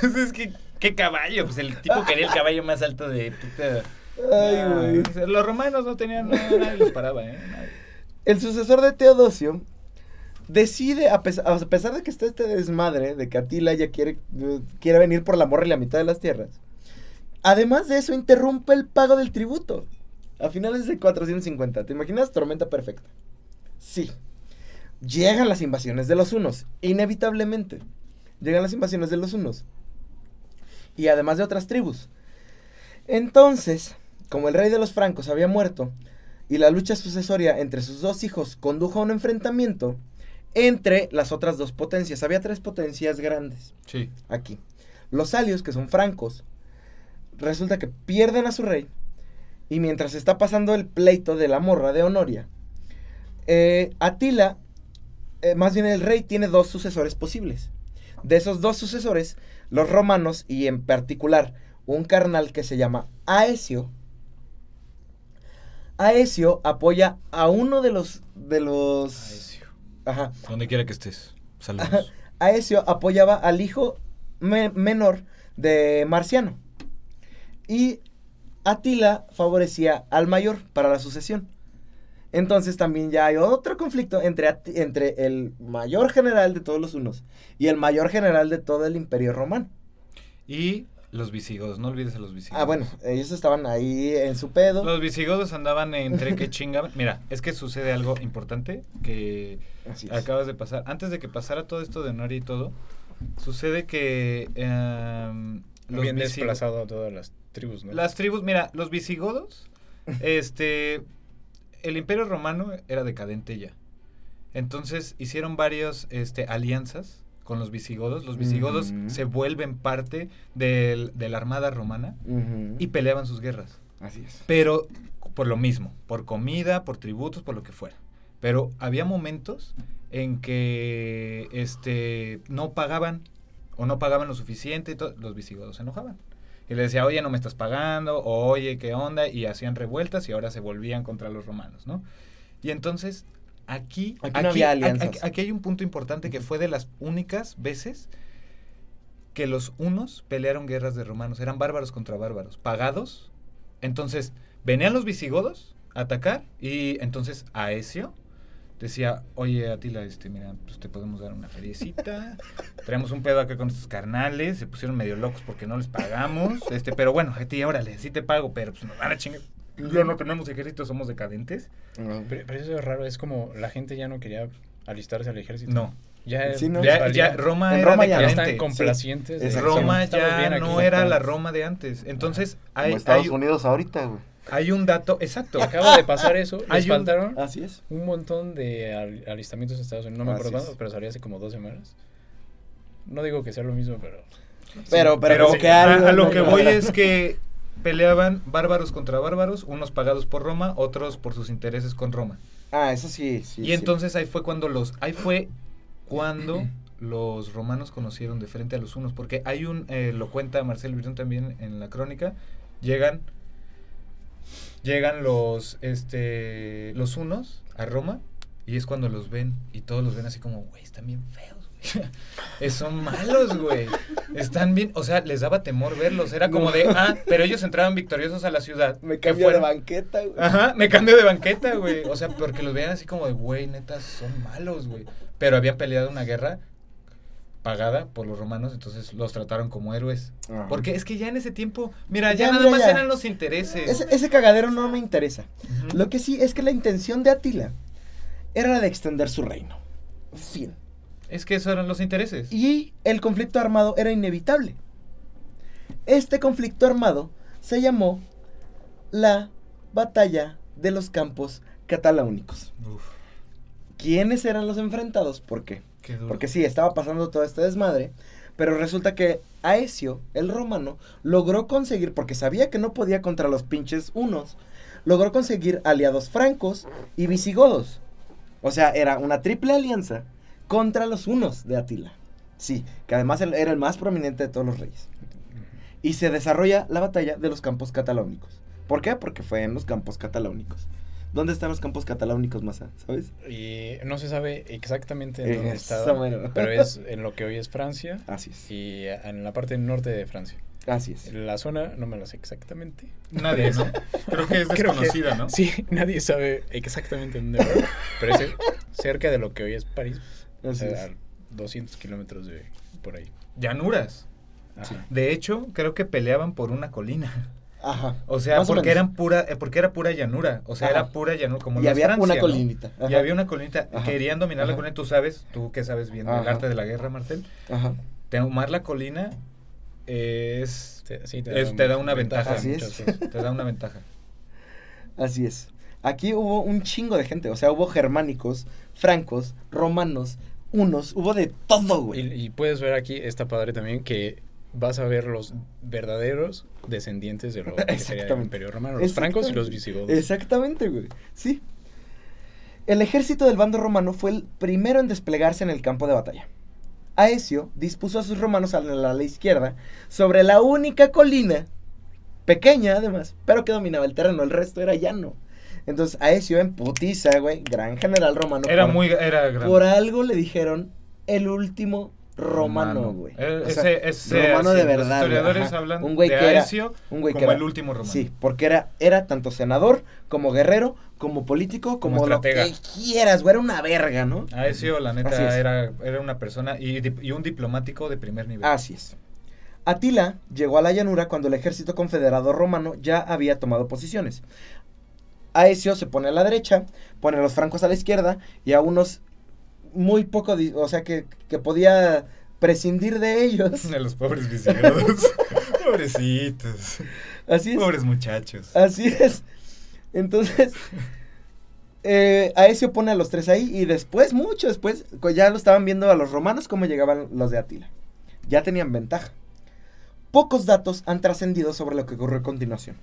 pues es que, ¿qué caballo? Pues el tipo quería el caballo más alto de puta. Ay, güey. los romanos no tenían, no, nadie los paraba, ¿eh? Nadie. El sucesor de Teodosio decide, a, pes- a pesar de que está este desmadre, de que Atila ya quiere, quiere venir por la morra y la mitad de las tierras, además de eso interrumpe el pago del tributo a finales de 450. ¿Te imaginas tormenta perfecta? Sí. Llegan las invasiones de los unos, inevitablemente. Llegan las invasiones de los unos. Y además de otras tribus. Entonces, como el rey de los francos había muerto, y la lucha sucesoria entre sus dos hijos condujo a un enfrentamiento entre las otras dos potencias. Había tres potencias grandes Sí. aquí. Los alios, que son francos, resulta que pierden a su rey. Y mientras está pasando el pleito de la morra de Honoria, eh, Atila, eh, más bien el rey, tiene dos sucesores posibles. De esos dos sucesores, los romanos, y en particular un carnal que se llama Aesio, Aesio apoya a uno de los. de los. Aesio. Ajá. Donde quiera que estés. Saludos. Aesio apoyaba al hijo me- menor de Marciano. Y Atila favorecía al mayor para la sucesión. Entonces también ya hay otro conflicto entre, entre el mayor general de todos los unos y el mayor general de todo el imperio romano. Y los visigodos, no olvides a los visigodos. Ah, bueno, ellos estaban ahí en su pedo. Los visigodos andaban entre que chingaban. Mira, es que sucede algo importante que Así es. acabas de pasar. Antes de que pasara todo esto de Nori y todo, sucede que em, los Habían visigo- desplazado a todas las tribus, ¿no? Las tribus, mira, los visigodos, [laughs] este, el imperio romano era decadente ya. Entonces hicieron varias este, alianzas con los visigodos. Los visigodos se vuelven parte del- de la armada romana y peleaban sus guerras. Así es. Pero por lo mismo, por comida, por tributos, por lo que fuera. Pero había momentos en que este no pagaban o no pagaban lo suficiente y los visigodos se enojaban. Y le decía, oye, no me estás pagando, o oye, ¿qué onda? Y hacían revueltas y ahora se volvían contra los romanos, ¿no? Y entonces, aquí, Aquí no había alianzas. aquí- aquí hay un punto importante que fue de las únicas veces que los unos pelearon guerras de romanos. Eran bárbaros contra bárbaros, pagados. Entonces, venían los visigodos a atacar y entonces Aesio decía, oye Atila, este, mira, pues te podemos dar una feriecita, traemos un pedo acá con estos carnales, se pusieron medio locos porque no les pagamos, este, pero bueno, a ti, órale, sí te pago, pero pues nos van a chingar. Ya no tenemos ejército, somos decadentes. Ah. Pero, pero eso es raro, es como la gente ya no quería alistarse al ejército. No, Ya, Sí, ¿no? ya, ya Roma En era Roma ya están complacientes. Roma ya aquí. no era la Roma de antes. Entonces, hay, Como Estados hay, Unidos ahorita, güey. Hay un dato, exacto. [laughs] Acaba de pasar eso, Hay les un- faltaron Así es. un montón de al- alistamientos en Estados Unidos, no me Así acuerdo cuándo, pero salía hace como dos semanas. No digo que sea lo mismo, pero. Pero, pero, Pero a, algo a lo que voy es que peleaban bárbaros contra bárbaros, unos pagados por Roma, otros por sus intereses con Roma. Ah, eso sí, sí. y sí. entonces ahí fue cuando los, ahí fue cuando los romanos conocieron de frente a los unos, porque hay un, eh, lo cuenta Marcel Virón también en la crónica, llegan, llegan los, este, los unos a Roma y es cuando los ven y todos los ven así como, güey, están bien feos. güey. [laughs] Son malos, güey. Están bien, o sea, les daba temor verlos. Era como de, ah, pero ellos entraban victoriosos a la ciudad. Me que cambio de banqueta, güey. Ajá, me cambio de banqueta, güey. O sea, porque los veían así como de, güey, neta, son malos, güey. Pero habían peleado una guerra pagada por los romanos, entonces los trataron como héroes. Ajá. Porque es que ya en ese tiempo, mira, ya, Ya, nada mira, más ya. eran los intereses. Ese, ese cagadero no me interesa. Lo que sí es que la intención de Atila era la de extender su reino. Fin. Es que esos eran los intereses. Y el conflicto armado era inevitable. Este conflicto armado se llamó la Batalla de los Campos Cataláunicos. Uf, ¿Quiénes eran los enfrentados? ¿Por qué? qué duro. Porque sí, estaba pasando todo este desmadre, pero resulta que Aesio, el romano, logró conseguir, porque sabía que no podía contra los pinches unos, logró conseguir aliados francos y visigodos. O sea, era una triple alianza contra los unos de Atila. Sí, que además era el más prominente de todos los reyes. Y se desarrolla la batalla de los campos cataláunicos. ¿Por qué? Porque fue en los campos cataláunicos. ¿Dónde están los campos cataláunicos, Masa? ¿Sabes? Y no se sabe exactamente en dónde estaba, mero. pero es en lo que hoy es Francia [laughs] Así es. y en la parte norte de Francia. Así es. La zona no me la sé exactamente. Nadie, ¿no? [laughs] Creo que es que- desconocida, ¿no? Sí, [laughs] nadie sabe exactamente dónde va, pero es cerca de lo que hoy es París. Así es. a 200 kilómetros de por ahí. Llanuras. De hecho, creo que peleaban por una colina. Ajá. O sea, o porque eran pura, eh, porque era pura llanura. O sea, Ajá. era pura llanura, como y había Francia, una ¿no? colinita. Y había una colina. Ajá. Querían dominar la colina. Tú sabes, tú que sabes bien el arte de la guerra, Martel. Ajá. Tomar la colina es. Te, sí, Es- te da una ventaja. Así es. Te da una ventaja. [laughs] Así es. Aquí hubo un chingo de gente. O sea, hubo germánicos, francos, romanos, unos. Hubo de todo, güey. Y, y puedes ver aquí, está padre también, que vas a ver los verdaderos descendientes de lo que sería el. Imperio Romano, los francos y los visigodos. Exactamente, güey. Sí. El ejército del bando romano fue el primero en desplegarse en el campo de batalla. Aesio dispuso a sus romanos a la, a la izquierda sobre la única colina, pequeña además, pero que dominaba el terreno, el resto era llano. Entonces Aesio en putiza, güey, gran general romano. Era por- muy. Era grande. Por algo le dijeron el último romano, güey. Eh, O sea, romano de Los verdad. güey, historiadores ajá. hablan un güey de que era, un güey que como era- el último romano. Sí, porque era, era tanto senador, como guerrero, como político, como, Como lo que quieras, güey. Era una verga, ¿no? Aesio, la neta, era, era una persona y, un diplomático de primer nivel. Así es. Atila llegó a la llanura cuando el ejército confederado romano ya había tomado posiciones. Aesio se pone a la derecha, pone a los francos a la izquierda y a unos muy poco, o sea, que, que podía prescindir de ellos. [laughs] De los pobres visigodos. [laughs] Pobrecitos. Así es. Pobres muchachos. Así es. Entonces, eh, Aesio pone a los tres ahí y después, mucho después, ya lo estaban viendo a los romanos cómo llegaban los de Atila. Ya tenían ventaja. Pocos datos han trascendido sobre lo que ocurrió a continuación.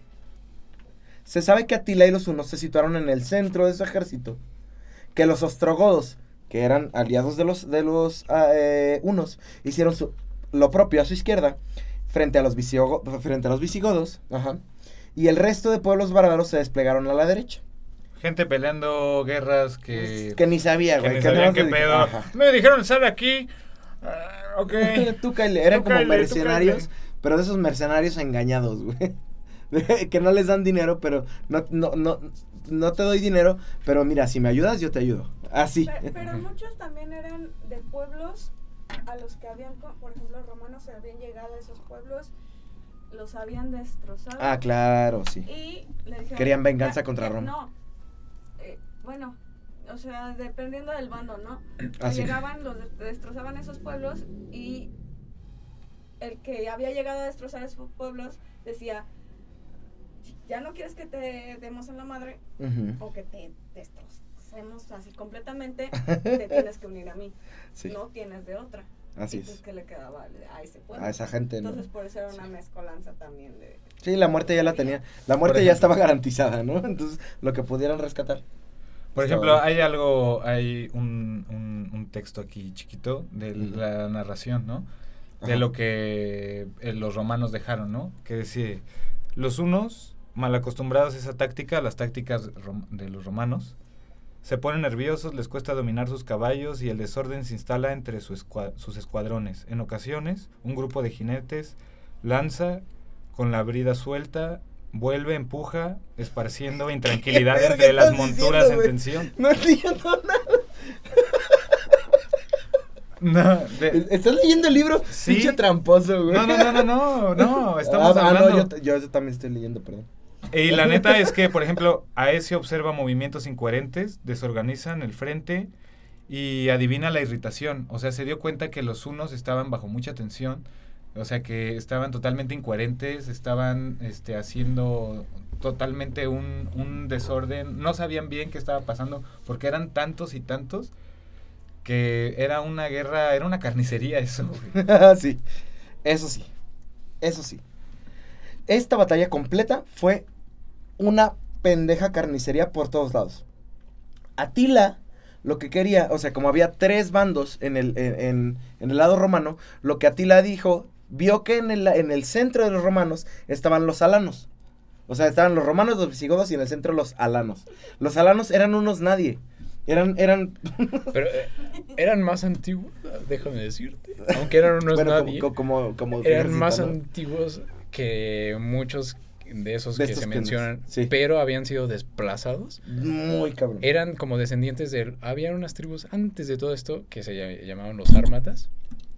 Se sabe que Atila y los unos se situaron en el centro de su ejército, que los ostrogodos, que eran aliados de los, de los ah, eh, unos, hicieron su- lo propio a su izquierda, frente a los, frente a los visigodos, ajá, y el resto de pueblos bárbaros se desplegaron a la derecha. Gente peleando guerras que. Que ni sabía, que güey. ni que sabían qué pedo. ajá. Me dijeron, sale aquí. Ah, ok. [laughs] Tú eran Tú como mercenarios, pero de esos mercenarios engañados, güey. [laughs] Que no les dan dinero, pero no, no, no, no te doy dinero, pero mira, si me ayudas, yo te ayudo. Así. Pe- Pero, muchos también eran de pueblos a los que habían, por ejemplo, los romanos se habían llegado a esos pueblos, los habían destrozado. Ah, claro, sí. Y le dijeron, Querían venganza "Ya- contra Roma". No. Eh, bueno, o sea, dependiendo del bando, ¿no? [clears throat] Ah, sí. Llegaban, los de- destrozaban esos pueblos y el que había llegado a destrozar esos pueblos decía, "Si ya no quieres que te demos en la madre o que te destrocemos así completamente, [laughs] te tienes que unir a mí. sí. No tienes de otra. Así y pues es. que le quedaba a ese pueblo. A esa gente, ¿no? Entonces por eso era una mezcolanza también de... Sí, la muerte ya la tenía. La muerte ya estaba garantizada, ¿no? Entonces, lo que pudieran rescatar. Por ejemplo, hay algo, hay un, un, un texto aquí chiquito de la narración, ¿no? De Ajá. lo que eh, los romanos dejaron, ¿no? Que decía, los unos, mal acostumbrados a esa táctica, a las tácticas de los romanos, se ponen nerviosos, les cuesta dominar sus caballos y el desorden se instala entre su escua- sus escuadrones. En ocasiones, un grupo de jinetes lanza con la brida suelta, vuelve, empuja, esparciendo intranquilidad [laughs] entre las monturas diciendo, en tensión. No entiendo nada. [laughs] No, de- ¿Estás leyendo el libro? Sí. Pinche tramposo, güey. no, no, no, no, no, no, [laughs] estamos Ah, ah, hablando. no, yo, también estoy leyendo, perdón. Y la neta es que, por ejemplo, Aesio observa movimientos incoherentes, desorganizan el frente y adivina la irritación. O sea, se dio cuenta que los unos estaban bajo mucha tensión, o sea, que estaban totalmente incoherentes, estaban este, haciendo totalmente un, un desorden, no sabían bien qué estaba pasando porque eran tantos y tantos que era una guerra, era una carnicería eso. [laughs] sí, eso sí, eso sí. Esta batalla completa fue una pendeja carnicería por todos lados. Atila lo que quería, o sea, como había tres bandos en el, en, en- en el lado romano, lo que Atila dijo, vio que en el, en el centro de los romanos estaban los alanos. O sea, estaban los romanos, los visigodos y en el centro los alanos. Los alanos eran unos nadie. Eran, eran, [laughs] Pero eh, eran más antiguos, déjame decirte. Aunque eran unos bueno, nadie. como, como, como eran más ¿no? antiguos que muchos de esos De que se mencionan, sí. pero habían sido desplazados. Muy cabrón. Eran como descendientes de... Había unas tribus antes de todo esto que se ll- llamaban los ármatas,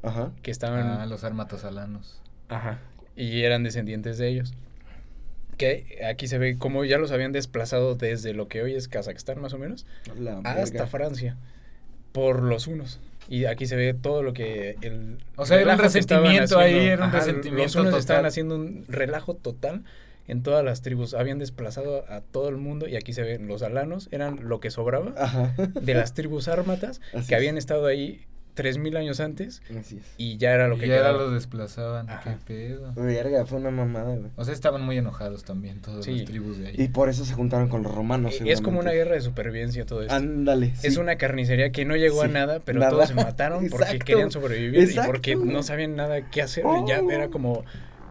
Ajá. que estaban... Ah, los armatosalanos. Ajá. Y eran descendientes de ellos. Que aquí se ve como ya los habían desplazado desde lo que hoy es Kazajstán más o menos La hasta verga. Francia por los unos. Y aquí se ve todo lo que el O sea, era un resentimiento ahí, haciendo. era un Ajá, resentimiento Los unos total. estaban haciendo un relajo total en todas las tribus. Habían desplazado a todo el mundo y aquí se ven los alanos, eran lo que sobraba Ajá. de las tribus ármatas [laughs] Así que es. habían estado ahí 3000 años antes Así es. y ya era lo que ya quedaba. los desplazaban. Ajá. Qué pedo. Verga, fue una mamada, güey. O sea, estaban muy enojados también todas Sí. las tribus de ahí. Y por eso se juntaron con los romanos. Y es como una guerra de supervivencia todo esto. Ándale. Es una carnicería que no llegó a nada, pero nada. todos se mataron porque [laughs] querían sobrevivir exacto, y porque güey. no sabían nada qué hacer. Ya Oh. era como,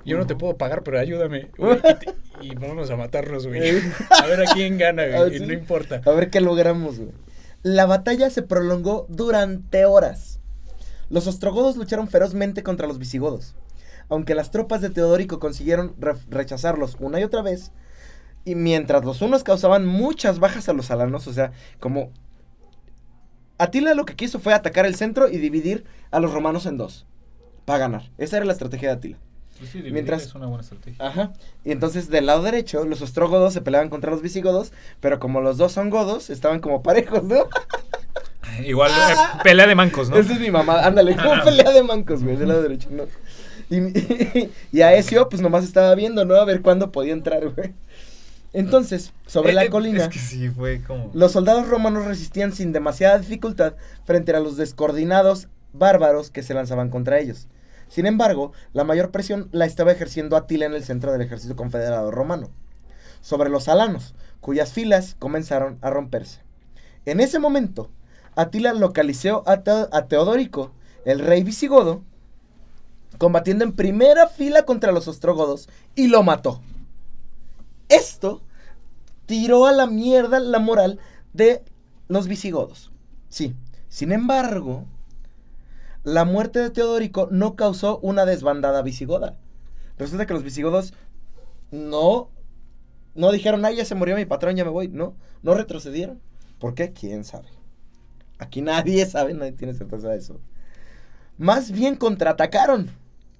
yo no te puedo pagar, pero ayúdame. [laughs] güey, y, te- y vamos a matarnos, güey. Eh. [laughs] A ver a quién gana, güey. [laughs] sí. no importa. A ver qué logramos, güey. La batalla se prolongó durante horas. Los ostrogodos lucharon ferozmente contra los visigodos. Aunque las tropas de Teodorico consiguieron re- rechazarlos una y otra vez, y mientras los unos causaban muchas bajas a los alanos, o sea, como Atila lo que quiso fue atacar el centro y dividir a los romanos en dos, para ganar. Esa era la estrategia de Atila. Pues sí, mientras- es una buena estrategia. Ajá. Y entonces del lado derecho, los ostrogodos se peleaban contra los visigodos, pero como los dos son godos, estaban como parejos, ¿no? [laughs] Igual, eh, pelea de mancos, ¿no? Esa es mi mamá, ándale, [laughs] como pelea de mancos, güey, del lado derecho, ¿no? Y, [laughs] y a Ezio, pues nomás estaba viendo, ¿no? A ver cuándo podía entrar, güey. Entonces, sobre Eh, la eh, colina, Es que sí, fue como. los soldados romanos resistían sin demasiada dificultad frente a los descoordinados bárbaros que se lanzaban contra ellos. Sin embargo, la mayor presión la estaba ejerciendo Atila en el centro del ejército confederado romano, sobre los alanos, cuyas filas comenzaron a romperse. En ese momento, Atila localizó a, Teo- a Teodorico, el rey visigodo, combatiendo en primera fila contra los ostrogodos y lo mató. Esto tiró a la mierda la moral de los visigodos. Sí, sin embargo, la muerte de Teodorico no causó una desbandada visigoda. Resulta que los visigodos no, no dijeron, ay, ya se murió mi patrón, ya me voy. No, no retrocedieron. ¿Por qué? ¿Quién sabe? Aquí nadie sabe, nadie tiene certeza de eso. Más bien contraatacaron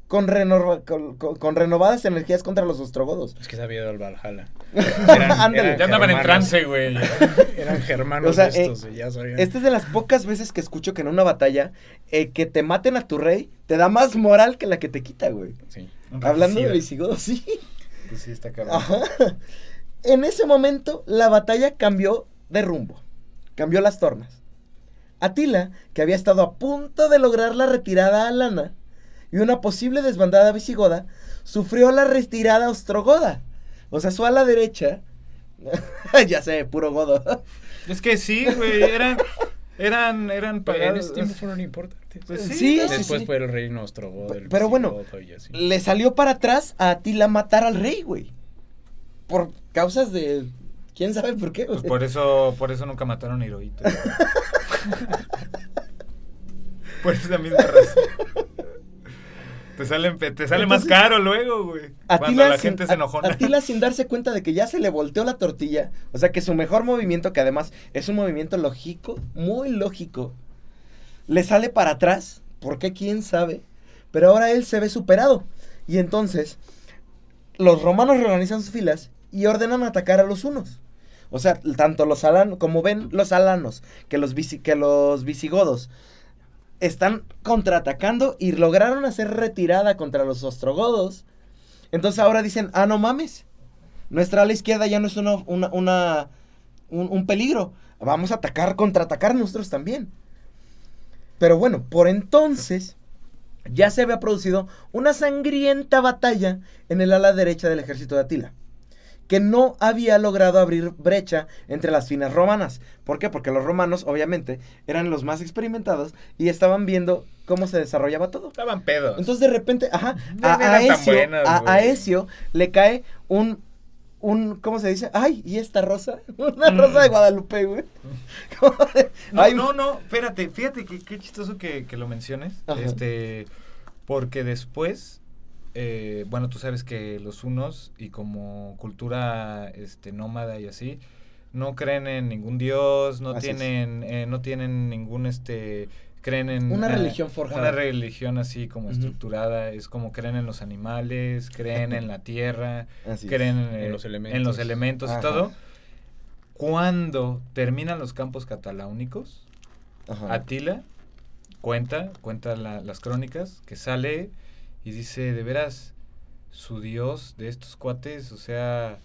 con, renova- con- con- con renovadas energías contra los ostrogodos. Es que se había ido al Valhalla. [laughs] Ándale. Ya andaban en trance, güey. [laughs] Eran germanos O sea, estos, ya sabían. Esta es de las pocas veces que escucho que en una batalla eh, que te maten a tu rey te da más moral que la que te quita, güey. Sí. Hablando de visigodos, sí. Pues sí, está cabrón. Ajá. En ese momento la batalla cambió de rumbo, cambió las tornas. Atila, que había estado a punto de lograr la retirada alana y una posible desbandada visigoda, sufrió la retirada ostrogoda. O sea, su ala derecha. [laughs] ya sé, puro godo. Es que sí, güey, eran, eran, eran Pero en ese tiempo fueron importantes. Pues Sí, sí, sí, Después sí. fue el reino ostrogodo. el Pero bueno, visigodo y así. Le salió para atrás a Atila matar al rey, güey. Por causas de. ¿Quién sabe por qué? Pues por eso, por eso nunca mataron a Hirohito. [laughs] por esa misma razón. [laughs] Te sale, te sale más caro luego, güey. Cuando la sin- gente se a- enojó. Atila sin darse cuenta de que ya se le volteó la tortilla. O sea que su mejor movimiento, que además es un movimiento lógico, muy lógico, le sale para atrás. ¿Por qué? ¿Quién sabe? Pero ahora él se ve superado. Y entonces, los romanos reorganizan sus filas y ordenan atacar a los unos. O sea, tanto los alanos, como ven los alanos, que los, que los visigodos están contraatacando y lograron hacer retirada contra los ostrogodos. Entonces ahora dicen, ah, no mames. Nuestra ala izquierda ya no es una, una, una- un, un peligro. Vamos a atacar, contraatacar nosotros también. Pero bueno, por entonces ya se había producido una sangrienta batalla en el ala derecha del ejército de Atila. Que no había logrado abrir brecha entre las finas romanas. ¿Por qué? Porque los romanos, obviamente, eran los más experimentados y estaban viendo cómo se desarrollaba todo. Estaban pedos. Entonces de repente, ajá, No a, eran a tan Ezio, buenas, a- a güey. Ezio le cae un, un, ¿cómo se dice? Ay, ¿y esta rosa? [laughs] Una Mm. rosa de Guadalupe, güey. No, ay, no, no, espérate, fíjate que qué chistoso que, que lo menciones. Ajá. Este, porque después, eh, bueno, tú sabes que los unos y como cultura este, nómada y así, no creen en ningún dios, no Así tienen, eh, no tienen ningún, este, creen en... Una eh, religión forjada. Una religión así como estructurada, es como creen en los animales, [laughs] creen en la tierra, Así creen en, En eh, los en elementos. los elementos y todo. Cuando terminan los campos cataláunicos, Ajá. Atila cuenta, cuenta la- las crónicas, que sale y dice, de veras, su dios de estos cuates, o sea,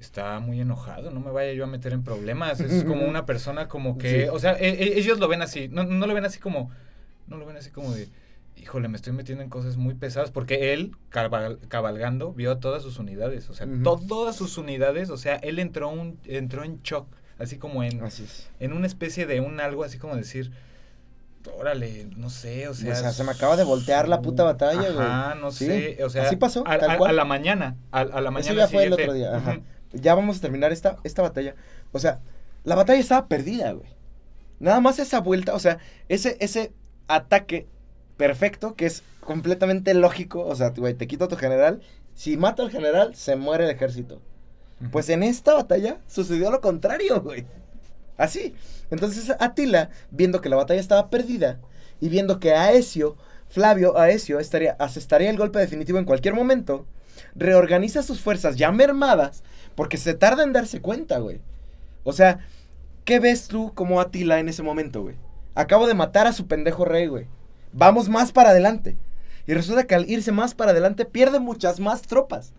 está muy enojado, no me vaya yo a meter en problemas, es [laughs] como una persona como que, Sí. o sea, e- e- ellos lo ven así, no, no lo ven así como, no lo ven así como de, híjole, me estoy metiendo en cosas muy pesadas, porque él, cabal- cabalgando, vio a todas sus unidades, o sea, to- todas sus unidades, o sea, él entró, un, entró en shock, así como en, Así es. en una especie de un algo así como decir, órale, no sé, o sea. O sea, se me acaba de voltear la puta batalla, güey. Ajá, no Sí, sé, o sea. así pasó, A, tal a- cual. a la mañana, a, a la mañana Eso ya fue el otro día, ajá. Ya vamos a terminar esta, esta batalla. O sea, la batalla estaba perdida, güey. Nada más esa vuelta, o sea, ese, ese ataque perfecto que es completamente lógico. O sea, güey, te quito a tu general. Si mata al general, se muere el ejército. Pues en esta batalla sucedió lo contrario, güey. Así. Entonces Atila, viendo que la batalla estaba perdida y viendo que Aesio, Flavio Aesio, estaría, asestaría el golpe definitivo en cualquier momento, reorganiza sus fuerzas ya mermadas porque se tarda en darse cuenta, güey. O sea, ¿qué ves tú como Atila en ese momento, güey? Acabo de matar a su pendejo rey, güey. Vamos más para adelante. Y resulta que al irse más para adelante pierde muchas más tropas.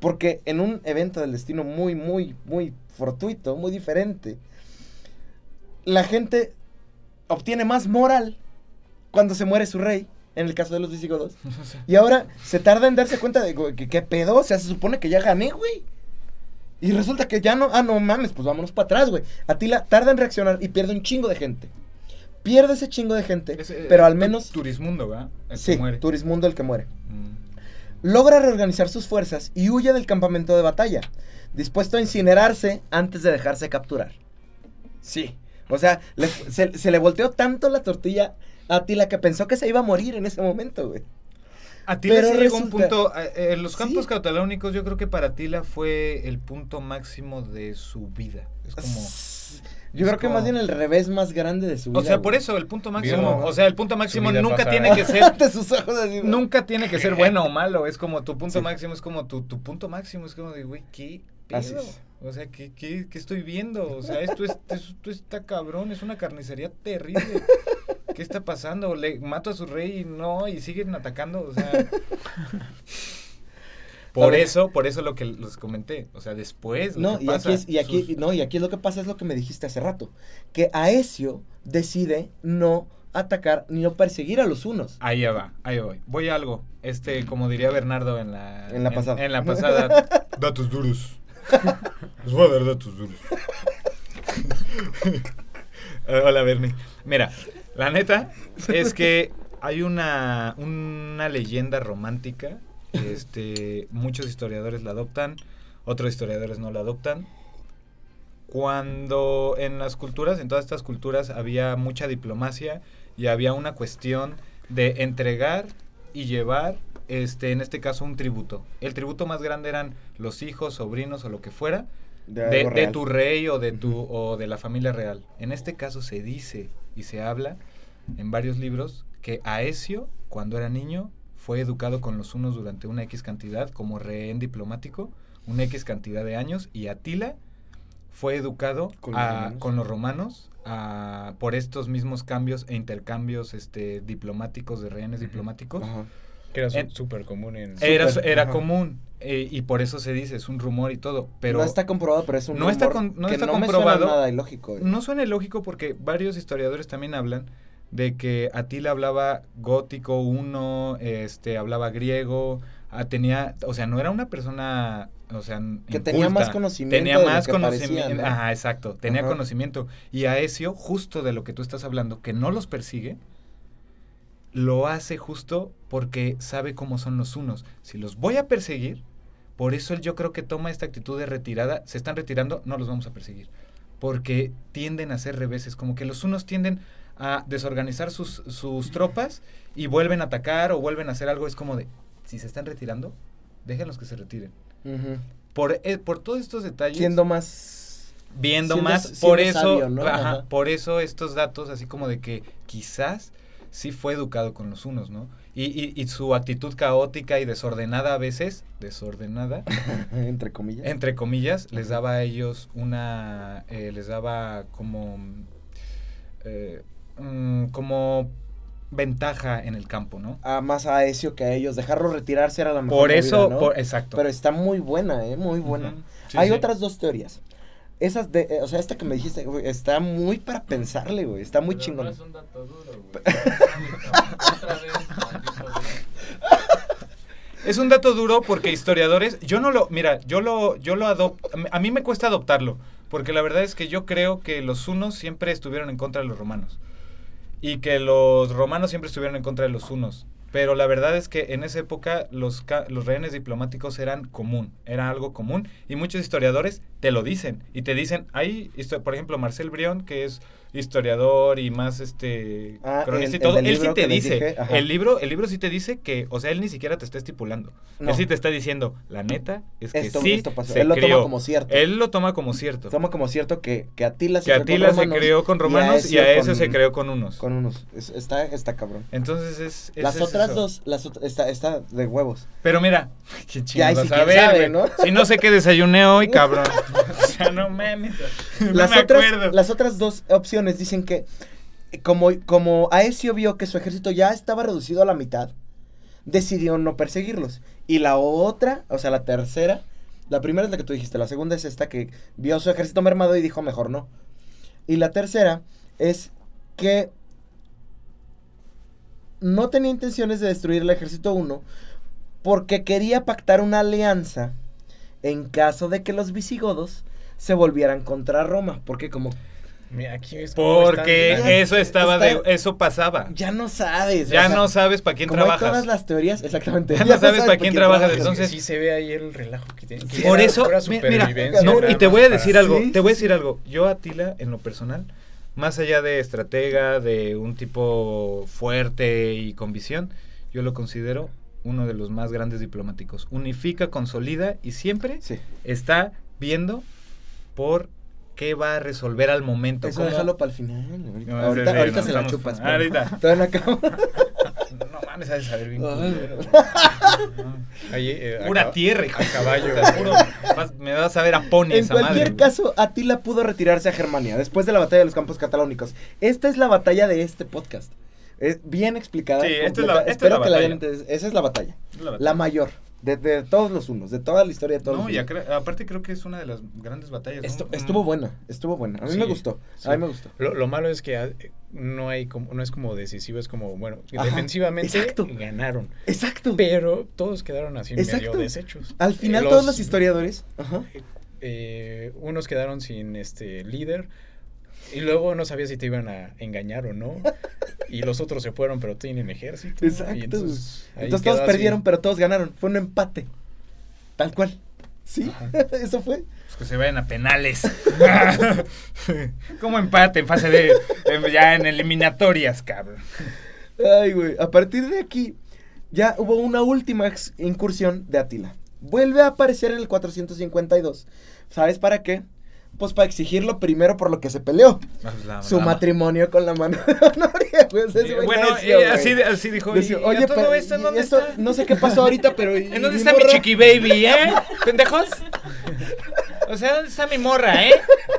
Porque en un evento del destino muy, muy, muy fortuito, muy diferente, la gente obtiene más moral cuando se muere su rey, en el caso de los visigodos. [laughs] Y ahora se tarda en darse cuenta de que qué pedo, o sea, se supone que ya gané, güey. Y resulta que ya no, ah, no mames, pues vámonos para atrás, güey. Atila tarda en reaccionar y pierde un chingo de gente. Pierde ese chingo de gente, Es, eh, pero al menos... Turismundo, ¿verdad? El que Sí, muere. Turismundo el que muere Mm. logra reorganizar sus fuerzas y huye del campamento de batalla, dispuesto a incinerarse antes de dejarse capturar. Sí, o sea, le- se, se le volteó tanto la tortilla a Atila que pensó que se iba a morir en ese momento, güey. Atila Pero sí llegó a un punto. eh, eh, los campos Sí. yo creo que para Atila fue el punto máximo de su vida. Es como. Yo creo que más bien el revés más grande de su vida. O sea, por eso, el punto máximo. O sea, el punto máximo nunca tiene que ser. [laughs] Ante sus ojos así, güey. Nunca tiene que ser bueno o malo, es como tu punto Sí. máximo, es como tu, tu punto máximo, es como de, güey, ¿qué Así pedo? O sea, ¿qué, qué, qué estoy viendo? O sea, esto, es, esto está cabrón, es una carnicería terrible. ¿Qué está pasando? Le mato a su rey y no, y siguen atacando, o sea, Por eso, por eso lo que les comenté. O sea, después. No, y pasa, aquí, es, y, aquí, sus- no, y aquí lo que pasa es lo que me dijiste hace rato. Que Aesio decide no atacar ni no perseguir a los unos. Ahí va, ahí voy. Voy a algo. Este, como diría Bernardo en la. En la pasada. En, la pasada. [laughs] datos duros. [laughs] Les voy a dar datos duros. [laughs] Hola, Bernie. Mira, la neta es que hay una, una leyenda romántica. Este, muchos historiadores la adoptan, otros historiadores no la adoptan. Cuando en las culturas, en todas estas culturas, había mucha diplomacia y había una cuestión de entregar y llevar, este, en este caso, un tributo. El tributo más grande eran los hijos, sobrinos o lo que fuera, de, tu rey o de tu o de la familia real. En este caso se dice y se habla en varios libros que Aesio, cuando era niño, fue educado con los unos durante una X cantidad como rehén diplomático, una X cantidad de años, y Atila fue educado Con los a- romanos. con los romanos a- por estos mismos cambios e intercambios este, diplomáticos de rehenes diplomáticos. Que era súper común en... Era, Súper, era común eh, y por eso se dice, es un rumor y todo, pero no está comprobado, pero es un No está rumor con- no que está no me comprobado. suena nada ilógico. No suena lógico porque varios historiadores también hablan de que Atila hablaba gótico uno, este, hablaba griego, tenía, o sea, no era una persona, o sea, Que tenía más conocimiento tenía de lo más que conocimiento, parecía, ¿no? ajá, exacto, tenía Ajá. conocimiento y Aesio, justo de lo que tú estás hablando, que no los persigue, lo hace justo porque sabe cómo son los unos. Si los voy a perseguir, por eso él yo creo que toma esta actitud de retirada. Se están retirando, no los vamos a perseguir. Porque tienden a hacer reveses. Como que los unos tienden a desorganizar sus, sus tropas y vuelven a atacar o vuelven a hacer algo. Es como de, si se están retirando, déjenlos que se retiren. Por, eh, por todos estos detalles Siendo más... viendo Siendo- más siendo por eso sabio, ¿no? ajá, Ajá. por eso estos datos así como de que quizás sí fue educado con los unos no y, y, y su actitud caótica y desordenada a veces desordenada [laughs] entre comillas. entre comillas les daba a ellos una eh, les daba como eh, mm, como ventaja en el campo no a más a Ezio que a ellos. Dejarlo retirarse era la mejor por eso ¿no? por, exacto Pero está muy buena, ¿eh? Muy buena. Sí, Hay sí. otras dos teorías. Esas de, eh, o sea, esta que me dijiste, güey, está muy para pensarle, güey. Está muy Pero chingón. No es un dato duro, güey. [laughs] Otra vez. Es un dato duro porque historiadores, yo no lo, mira, yo lo, yo lo adopto, a mí me cuesta adoptarlo, porque la verdad es que yo creo que los unos siempre estuvieron en contra de los romanos y que los romanos siempre estuvieron en contra de los unos. Pero la verdad es que en esa época los, los rehenes diplomáticos eran común, era algo común. Y muchos historiadores te lo dicen. Y te dicen, hay, histo- por ejemplo, Marcel Brion, que es historiador y más este Ah, cronista y todo, él sí te dice, dije, el libro, el libro sí te dice que, o sea, él ni siquiera te está estipulando. No. Él sí te está diciendo, la neta es que Esto- sí esto pasó. se Él lo toma como cierto. Él lo toma como cierto. Toma como cierto que, que Atila se que creó con Atila se romanos creó con romanos y a Ezio eso se creó con unos. Con unos. Es- está, está cabrón. Entonces es... es- las es otras eso. dos, las está, está de huevos. Pero mira, [laughs] qué y chingados si a ver, sabe. ¿no? Si no sé qué desayuné hoy, [laughs] cabrón. [laughs] o sea, no mames. No las, me otras, acuerdo. las otras dos opciones dicen que como, como Aesio vio que su ejército ya estaba reducido a la mitad, decidió no perseguirlos. Y la otra, o sea, la tercera, la primera es la que tú dijiste, la segunda es esta que vio su ejército mermado y dijo mejor no. Y la tercera es que no tenía intenciones de destruir el ejército 1 porque quería pactar una alianza en caso de que los visigodos se volvieran contra Roma, porque como Mira, aquí es Porque están- eso estaba de... Eso pasaba. ya no sabes, Ya o sea, no sabes para quién como hay trabajas. todas las teorías, exactamente. [laughs] Ya no sabes para quién trabajas, entonces- sí se ve ahí el relajo que tiene. que Por era eso, mira, no, y te voy a para- decir algo, Sí, te voy a decir algo. Yo, Atila, en lo personal, más allá de estratega, de un tipo fuerte y con visión, yo lo considero uno de los más grandes diplomáticos. Unifica, consolida y siempre Sí, está viendo por qué va a resolver al momento. eso cómo- déjalo para el final. Ahorita, No, ahorita, sí, sí, ahorita no, se la chupas. pero- ahorita. [laughs] Todavía no acabo. No mames, sabes saber bien. [laughs] Eh, Pura tierra, hijo a de [laughs] caballo. puro- vas- me vas a ver a Pony En esa cualquier madre, caso, Atila pudo retirarse a Germania después de la batalla de los campos catalónicos. Esta es la batalla de este podcast. Es bien explicada. Sí, esta es completa. la- esta es Espero la que la hayan. Esa es la batalla. La La mayor. De, de todos los unos, de toda la historia de todos No, los y aparte creo que es una de las grandes batallas. estuvo buena, estuvo buena. A mí Sí, me gustó. sí. A mí me gustó. Lo, lo malo es que ah, no hay como, no es como decisivo, es como, bueno, Ajá, defensivamente exacto. ganaron. Exacto. Pero todos quedaron así medio Exacto. deshechos. Al final Eh, todos los historiadores, ajá, eh, unos quedaron sin este líder y luego no sabía si te iban a engañar o no. Y los otros se fueron, pero tienen ejército. Exacto. Y entonces, todos así. perdieron, pero todos ganaron. Fue un empate. Tal cual. Sí, Ajá. [laughs] eso fue. Pues que se vayan a penales. [laughs] Como empate en fase de. ya en eliminatorias, cabrón. Ay, güey. A partir de aquí, ya hubo una última incursión de Atila. Vuelve a aparecer en el 452. ¿Sabes para qué? Pues para exigirlo primero por lo que se peleó. Su matrimonio con la mano [laughs] de Honoria, güey. O sea, ese güey Bueno, necio, eh, así, así dijo. Decía, "¿Y- y Oye, todo pero esto en y dónde esto- está? no sé qué pasó ahorita, pero. [laughs] ¿En dónde está mi chiqui baby, eh? ¿Pendejos? O sea, ¿dónde está mi morra, eh?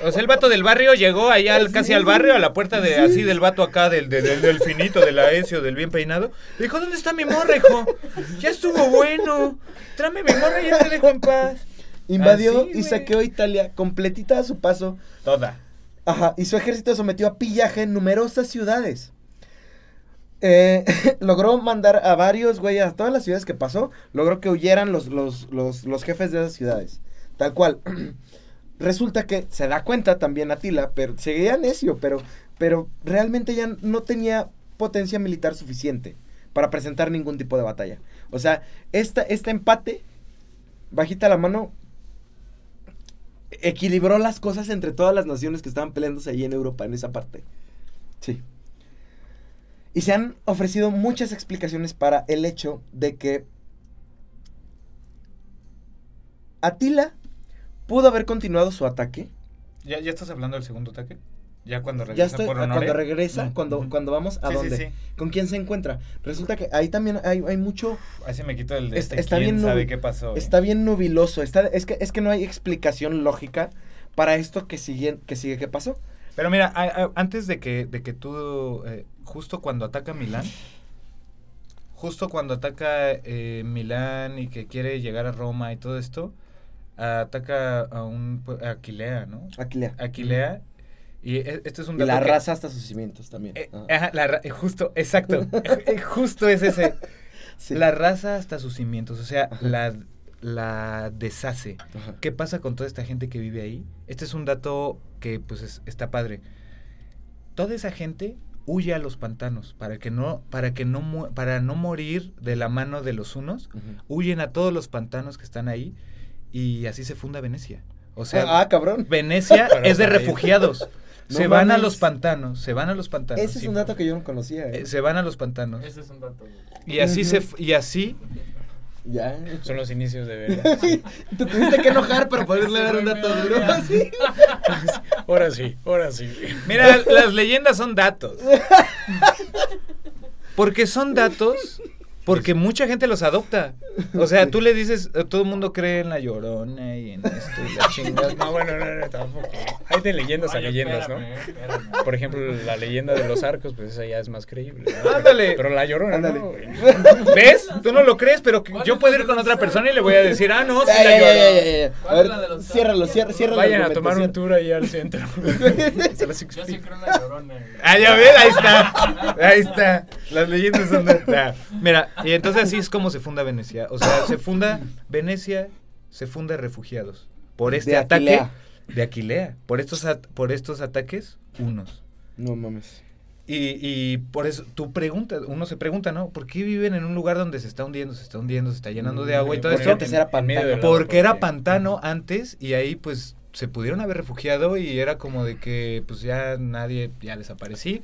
O sea, el vato del barrio llegó allá al- casi al barrio, a la puerta de así del vato acá, del, del, del, del finito, del aesio, del bien peinado. Le dijo, ¿dónde está mi morra, hijo? Ya estuvo bueno. Tráeme mi morra y ya te dejo en paz. Invadió Así, y saqueó Italia completita a su paso. Toda. Ajá, y su ejército sometió a pillaje en numerosas ciudades. Eh, [laughs] logró mandar a varios, güey, a todas las ciudades que pasó, logró que huyeran los, los, los, los jefes de esas ciudades. Tal cual. [clears throat] Resulta que se da cuenta también Atila, pero seguía necio, pero, pero realmente ya no tenía potencia militar suficiente para presentar ningún tipo de batalla. O sea, esta, este empate, bajita la mano, equilibró las cosas entre todas las naciones que estaban peleándose ahí en Europa, en esa parte. Sí. Y se han ofrecido muchas explicaciones para el hecho de que Atila pudo haber continuado su ataque. ¿Ya, ¿Ya estás hablando del segundo ataque? ¿Ya cuando Ya regresa estoy, por ah, cuando regresa, cuando, cuando vamos a Sí, dónde, sí. con quién se encuentra. Resulta que ahí también hay, hay mucho, Así me quito el de Es- este, está ¿quién bien sabe qué pasó? eh? está bien nubiloso, está, es, que, es que no hay explicación lógica para esto que sigue, que sigue que pasó. Pero mira, a- a- antes de que, de que tú, eh, justo cuando ataca Milán, justo cuando ataca eh, Milán y que quiere llegar a Roma y todo esto, ataca a un a Aquilea, ¿no? Aquilea. Aquilea. Y e- este es un dato la que- raza hasta sus cimientos también. eh, Ajá. ajá, la ra- eh, justo, exacto. [laughs] eh, justo es ese. Sí. La raza hasta sus cimientos, o sea, Ajá. la, la deshace. ¿Qué pasa con toda esta gente que vive ahí? Este es un dato que pues es- está padre. Toda esa gente huye a los pantanos para que no para que no para no morir de la mano de los unos, huyen a todos los pantanos que están ahí y así se funda Venecia. O sea, ah, cabrón. Venecia [laughs] Pero es de refugiados. No se van a los pantanos, se van a los pantanos. Ese es sí. un dato que yo no conocía. eh. Eh, se van a los pantanos. Ese es un dato. Y así se y así Ya. Son los inicios de Venecia. [laughs] Te tuviste que enojar para poderle dar un dato duro. Sí. [laughs] Ahora sí, ahora sí. Mira, las leyendas son datos. [laughs] Porque son datos, porque mucha gente los adopta. O sea, tú le dices, eh, todo el mundo cree en la llorona y en esto y la chingada. [laughs] No, bueno, no, no, tampoco. Hay de leyendas a leyendas, ¿no? espérame. Por ejemplo, la leyenda de los arcos, pues esa ya es más creíble. ¿no? Ándale. Pero la llorona, Ándale. no, [laughs] güey. ¿Ves? Tú no lo crees, pero que- ¿Cuál yo puedo ir con otra persona y le voy a decir, ah, no, sí la llorona. ya, ya, ya. A ¿Cuál ver, ciérralo, ciérralo, ciérralo. Vayan a tomar un tour ahí al centro. [laughs] Yo sí creo en la llorona. Ah, ya ves, ahí está. Ahí está. Las leyendas son de. Ah, Mira, y entonces así es como se funda Venecia. O sea, se funda Venecia, se funda refugiados. Por este De ataque Aquilea. de Aquilea. Por estos, at- por estos ataques, unos. No mames. Y, y por eso, tú preguntas, uno se pregunta, ¿no? ¿Por qué viven en un lugar donde se está hundiendo, se está hundiendo, se está llenando de agua y todo Porque esto? antes era pantano. Porque era pantano antes y ahí pues se pudieron haber refugiado y era como de que pues ya nadie, ya desaparecí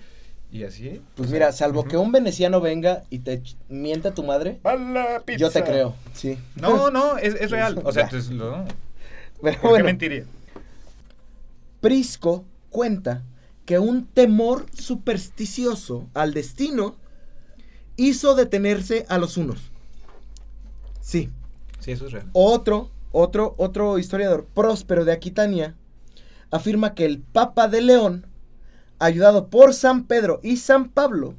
y así. Pues o mira, salvo que un veneciano venga y te mienta tu madre, ¡A la yo te pizza! creo, sí. No, no, es, es real. O sea, [laughs] entonces, no. [laughs] Pero ¿Por qué mentiría? Prisco cuenta que un temor supersticioso al destino hizo detenerse a los unos. Sí. Sí, eso es real. Otro, otro, otro historiador, próspero de Aquitania, afirma que el Papa de León, ayudado por San Pedro y San Pablo,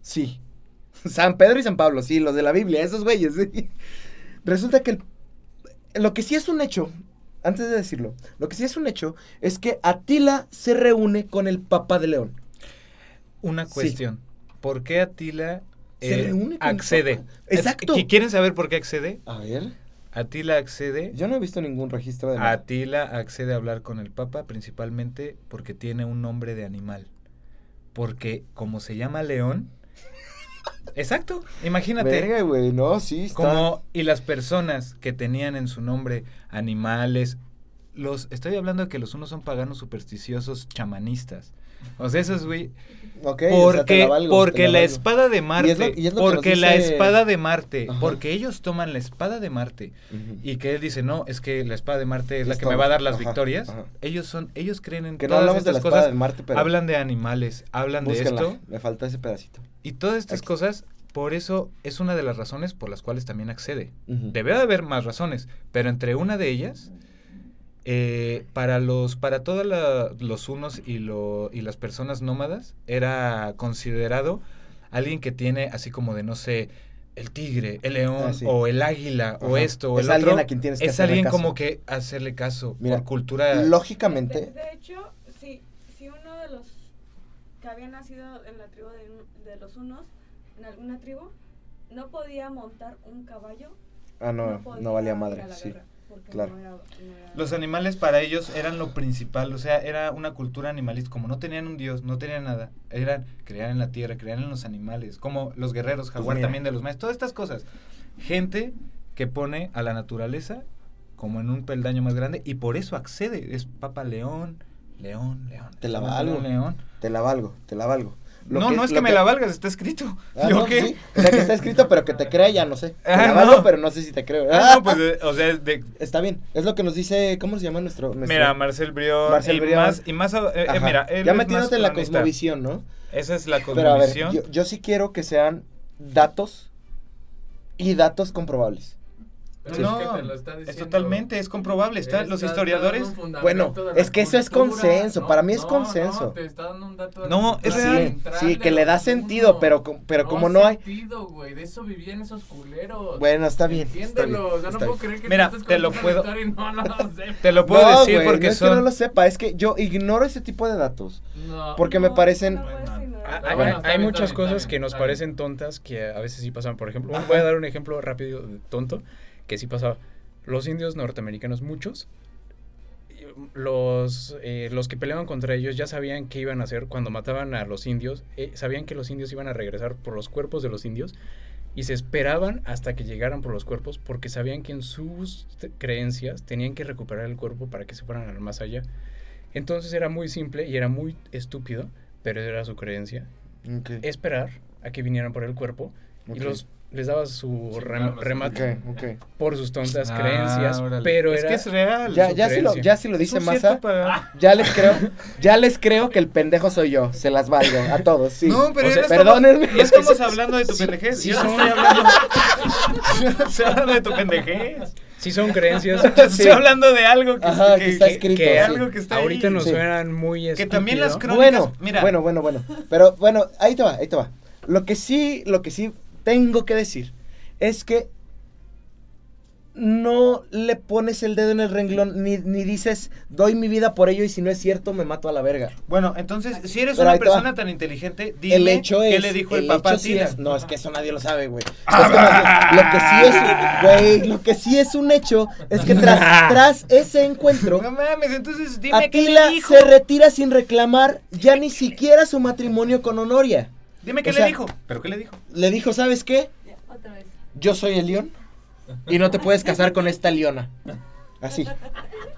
sí, [laughs] San Pedro y San Pablo, sí, los de la Biblia, esos güeyes, sí, [laughs] Resulta que el- lo que sí es un hecho, antes de decirlo, lo que sí es un hecho es que Atila se reúne con el Papa de León. Una Sí. cuestión. ¿Por qué Atila Se eh, reúne con el accede? Papa. Exacto. ¿qui- ¿Quieren saber por qué accede? A ver, Atila accede. yo no he visto ningún registro de nada. Atila accede a hablar con el Papa principalmente porque tiene un nombre de animal. Porque como se llama León. [laughs] Exacto, imagínate. Verga, güey, no, sí, está. Como, y las personas que tenían en su nombre animales, los, estoy hablando de que los unos son paganos supersticiosos chamanistas. O sea, esos, güey, Ok, o sea, te porque, la valgo, porque la espada de Marte, es lo porque la espada de Marte, Ajá. porque ellos toman la espada de Marte y que él dice, no, es que la espada de Marte es la Es que me va a dar las Ajá, victorias. ajá. Ellos son, ellos creen en Que no todas de la estas cosas. de Marte, pero. Hablan de animales, hablan de esto. Me falta ese pedacito. Y todas estas Aquí. cosas, por eso es una de las razones por las cuales también accede. Debe de haber más razones, pero entre una de ellas, eh, para los, para todos los unos y, lo, y las personas nómadas, era considerado alguien que tiene así como de, no sé, el tigre, el león, Ah, sí. o el águila, o esto, o Es el alguien otro. a quien tienes que es hacerle alguien caso. como que hacerle caso Mira, por cultura. Lógicamente. de hecho, si, si uno de los que había nacido en la tribu de, un- de los unos, en alguna tribu, no podía montar un caballo. Ah, no, podía no valía madre, a la sí. guerra, porque claro. no era- no era- Los animales para ellos eran lo principal, o sea, era una cultura animalista, como no tenían un dios, no tenían nada, eran, creían en la tierra, creían en los animales, como los guerreros, jaguar Pues mira. también de los maestros, todas estas cosas. Gente que pone a la naturaleza como en un peldaño más grande y por eso accede, es Papa León, León, León. Te la valgo. León, León. Te la valgo, te la valgo. Lo no, no es que, me la valgas, está escrito. Ah, ¿Yo no, qué? sí. O sea, que está escrito, pero que te crea ya no sé. [laughs] Ah, la valgo, no. pero no sé si te creo. Ah, no, [laughs] pues, eh, o sea, de, Está bien. Es lo que nos dice, ¿cómo se llama nuestro? nuestro- Mira, Marcel Brión, Marcel y Brión. más, y más, eh, eh, mira, él ya metiéndote en la cosmovisión, ¿no? Esa es la Pero a ver, cosmovisión. yo, yo sí quiero que sean datos y datos comprobables. Pero no, es que te lo está es diciendo. totalmente, es comprobable. Está, los historiadores. Bueno, es que eso es consenso, para mí es no, consenso. No, te está dando un dato de No, es real. Sí, de que le da sentido, pero, pero como no hay... sentido, güey, de eso vivían esos culeros. Bueno, está bien. está bien, Entiéndelo, o sea, no está puedo bien. creer que Mira, te lo puedo- y no lo sé. [laughs] Te lo puedo No, decir porque no es que no lo sepa, es que yo ignoro ese tipo de datos. No. Porque me No, parecen- no hay, bueno, hay está bien, muchas cosas que nos parecen tontas que a veces sí pasan. Por ejemplo, voy a dar un ejemplo rápido, tonto, que sí pasaba. Los indios norteamericanos, muchos, los, eh, los que peleaban contra ellos ya sabían qué iban a hacer cuando mataban a los indios. eh, sabían que los indios iban a regresar por los cuerpos de los indios y se esperaban hasta que llegaran por los cuerpos porque sabían que en sus creencias tenían que recuperar el cuerpo para que se fueran al más allá. Entonces era muy simple y era muy estúpido, pero era su creencia esperar a que vinieran por el cuerpo y los les daba su Sí, rem- claro, remate por sus tontas Ah, creencias, órale. pero es era que es real. Ya, ya, si lo, ya si lo dice Massa, ya les creo, ya les creo que el pendejo soy yo. Se las valgo a todos, sí. No, pero O estamos- perdónenme. Ya estamos hablando de tu Sí, pendejez. sí yo no son- estoy hablando. [laughs] Hablando de tu pendejez. sí son creencias [laughs] Estoy hablando de algo que, Ajá, que está que- escrito, que sí. algo que está ahorita ahí. nos Sí. suenan muy Que también las estúpido. crónicas. Bueno, mira. bueno, bueno, bueno. Pero bueno, ahí te va, ahí te va. Lo que sí, lo que sí tengo que decir es que no le pones el dedo en el renglón ni, ni dices doy mi vida por ello y si no es cierto me mato a la verga. Bueno, entonces, si eres Pero una va. persona tan inteligente, dime el hecho qué es le dijo el, el papá a sí Tila. es- no, es que eso nadie lo sabe, güey. Ah, Es que más bien, lo que sí es, güey, lo que sí es un hecho es que tras, [laughs] tras ese encuentro No mames, entonces dime qué Atila le dijo. se retira sin reclamar ya ni siquiera su matrimonio con Honoria. Dime qué o le sea- dijo. ¿Pero qué le dijo? Le dijo, ¿sabes qué? Otra vez. Yo soy el león y no te puedes casar con esta leona. Así.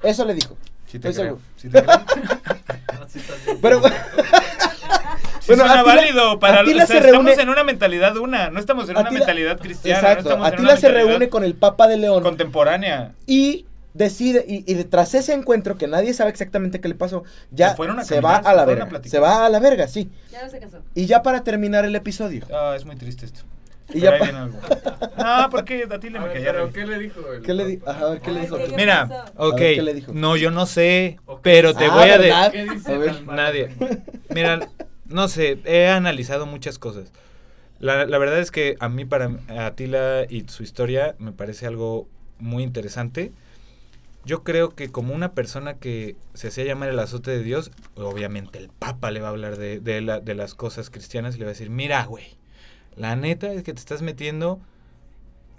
Eso le dijo. Sí te Estoy creo. seguro. Sí te creo. Bien. Pero Sí Bueno, suena Atila- válido para Atila o sea, se estamos en una mentalidad una, no estamos en una mentalidad cristiana, no exacto, en Atila se reúne con el Papa de León contemporánea. y decide y, y tras ese encuentro que nadie sabe exactamente qué le pasó, ya Se fueron a se va a la a verga. Se va a la verga, sí. Ya no se casó. Y ya para terminar el episodio. Ah, es muy triste esto. Y Pero ya viene algo. No, porque Atila A me ver, pero ¿qué le dijo? el ¿Qué le di-? Ajá, a ver, ¿qué le dijo? Ay, ¿qué Mira, pasó? ok. ver, ¿qué le dijo? No, yo no sé, Ok. pero te Ah, voy a de- ¿verdad? ¿Qué dice A ver. Nadie. [laughs] Mira, no sé, he analizado muchas cosas. La, la verdad es que a mí, para Atila y su historia, me parece algo muy interesante. Yo creo que como una persona que se hacía llamar el azote de Dios, obviamente el Papa le va a hablar de, de, la- de las cosas cristianas y le va a decir, mira, güey, la neta es que te estás metiendo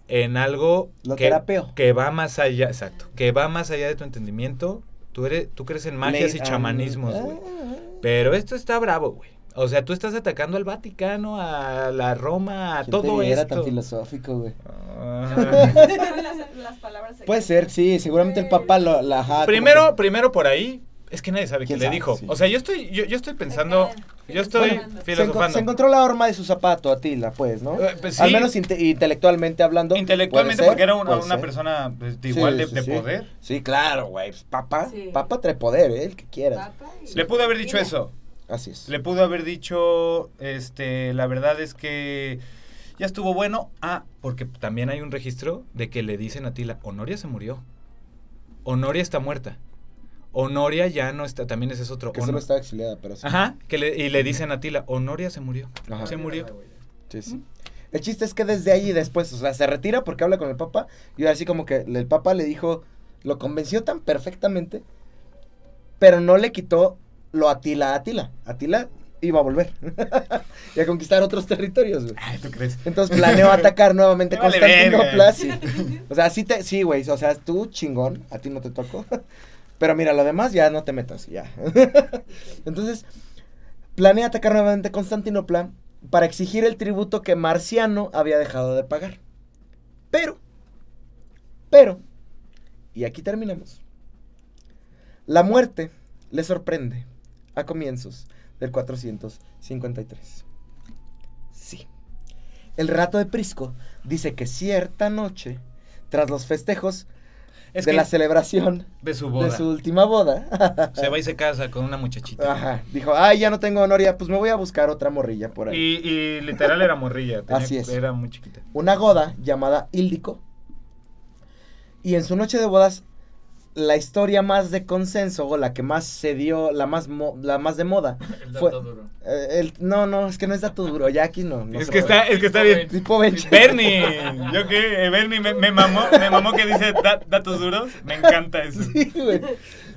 en algo Lo que, terapeo. que va más allá, exacto, que va más allá de tu entendimiento. Tú, eres, tú crees en magias Le- y chamanismos, güey. ah, Pero esto está bravo, güey. O sea, tú estás atacando al Vaticano, a la Roma, a ¿quién todo te esto. tan filosófico, güey? Ah. Puede ser, sí, seguramente el papá lo, la ajá, primero, primero por ahí, es que nadie sabe quién, ¿Quién le dijo. Sí. O sea, yo estoy, yo, yo estoy pensando, yo estoy Bueno, que se, enco- filosofando. se encontró la horma de su zapato, Atila, pues, ¿no? Eh, pues, Al menos inte- intelectualmente hablando. Intelectualmente, porque era una, una persona pues, de Sí, igual de, sí, de sí. poder. Sí, claro, güey. pues, Papá, Sí. papá trae poder, ¿eh? El que y- Le pudo haber dicho Mira, eso. Así es. Le pudo haber dicho, este, la verdad es que ya estuvo bueno. Ah, porque también hay un registro de que le dicen a Tila, Honoria se murió. Honoria está muerta. Honoria ya no está, también ese es otro. Que Honor- solo estaba exiliada, pero sí. Ajá, que le- y le dicen a Tila, Honoria se murió. Ajá. Se murió. Sí, sí. El chiste es que desde allí después, o sea, se retira porque habla con el Papa y ahora sí como que el Papa le dijo, lo convenció tan perfectamente, pero no le quitó lo Atila a Atila. Atila iba a volver [laughs] y a conquistar otros territorios, güey. Ay, ¿tú crees? Entonces planeó atacar nuevamente [laughs] Constantinopla, sí. O sea, sí, te, sí, güey, o sea, tú chingón, a ti no te tocó. [laughs] Pero mira, lo demás ya no te metas, ya. Entonces, planea atacar nuevamente Constantinopla para exigir el tributo que Marciano había dejado de pagar. Pero, pero, y aquí terminamos. La muerte le sorprende a comienzos del 453. Sí. El relato de Prisco dice que cierta noche, tras los festejos Es de la celebración de su boda. de su última boda, [laughs] Se va y se casa con una muchachita. Ajá, dijo, ay, ya no tengo honoria, pues me voy a buscar otra morrilla por ahí. Y, y literal era morrilla. tenía- Así es. Era muy chiquita. Una goda llamada Íldico. Y en su noche de bodas, la historia más de consenso, o la que más se dio, la más, mo- la más de moda, [laughs] El fue... dato duro. eh, el, no, no, es que no es dato duro, ya aquí no. no es que está, es que está bien. Bernie, yo qué, Bernie me, me mamó, me mamó que dice da- datos duros, me encanta eso. Sí, güey.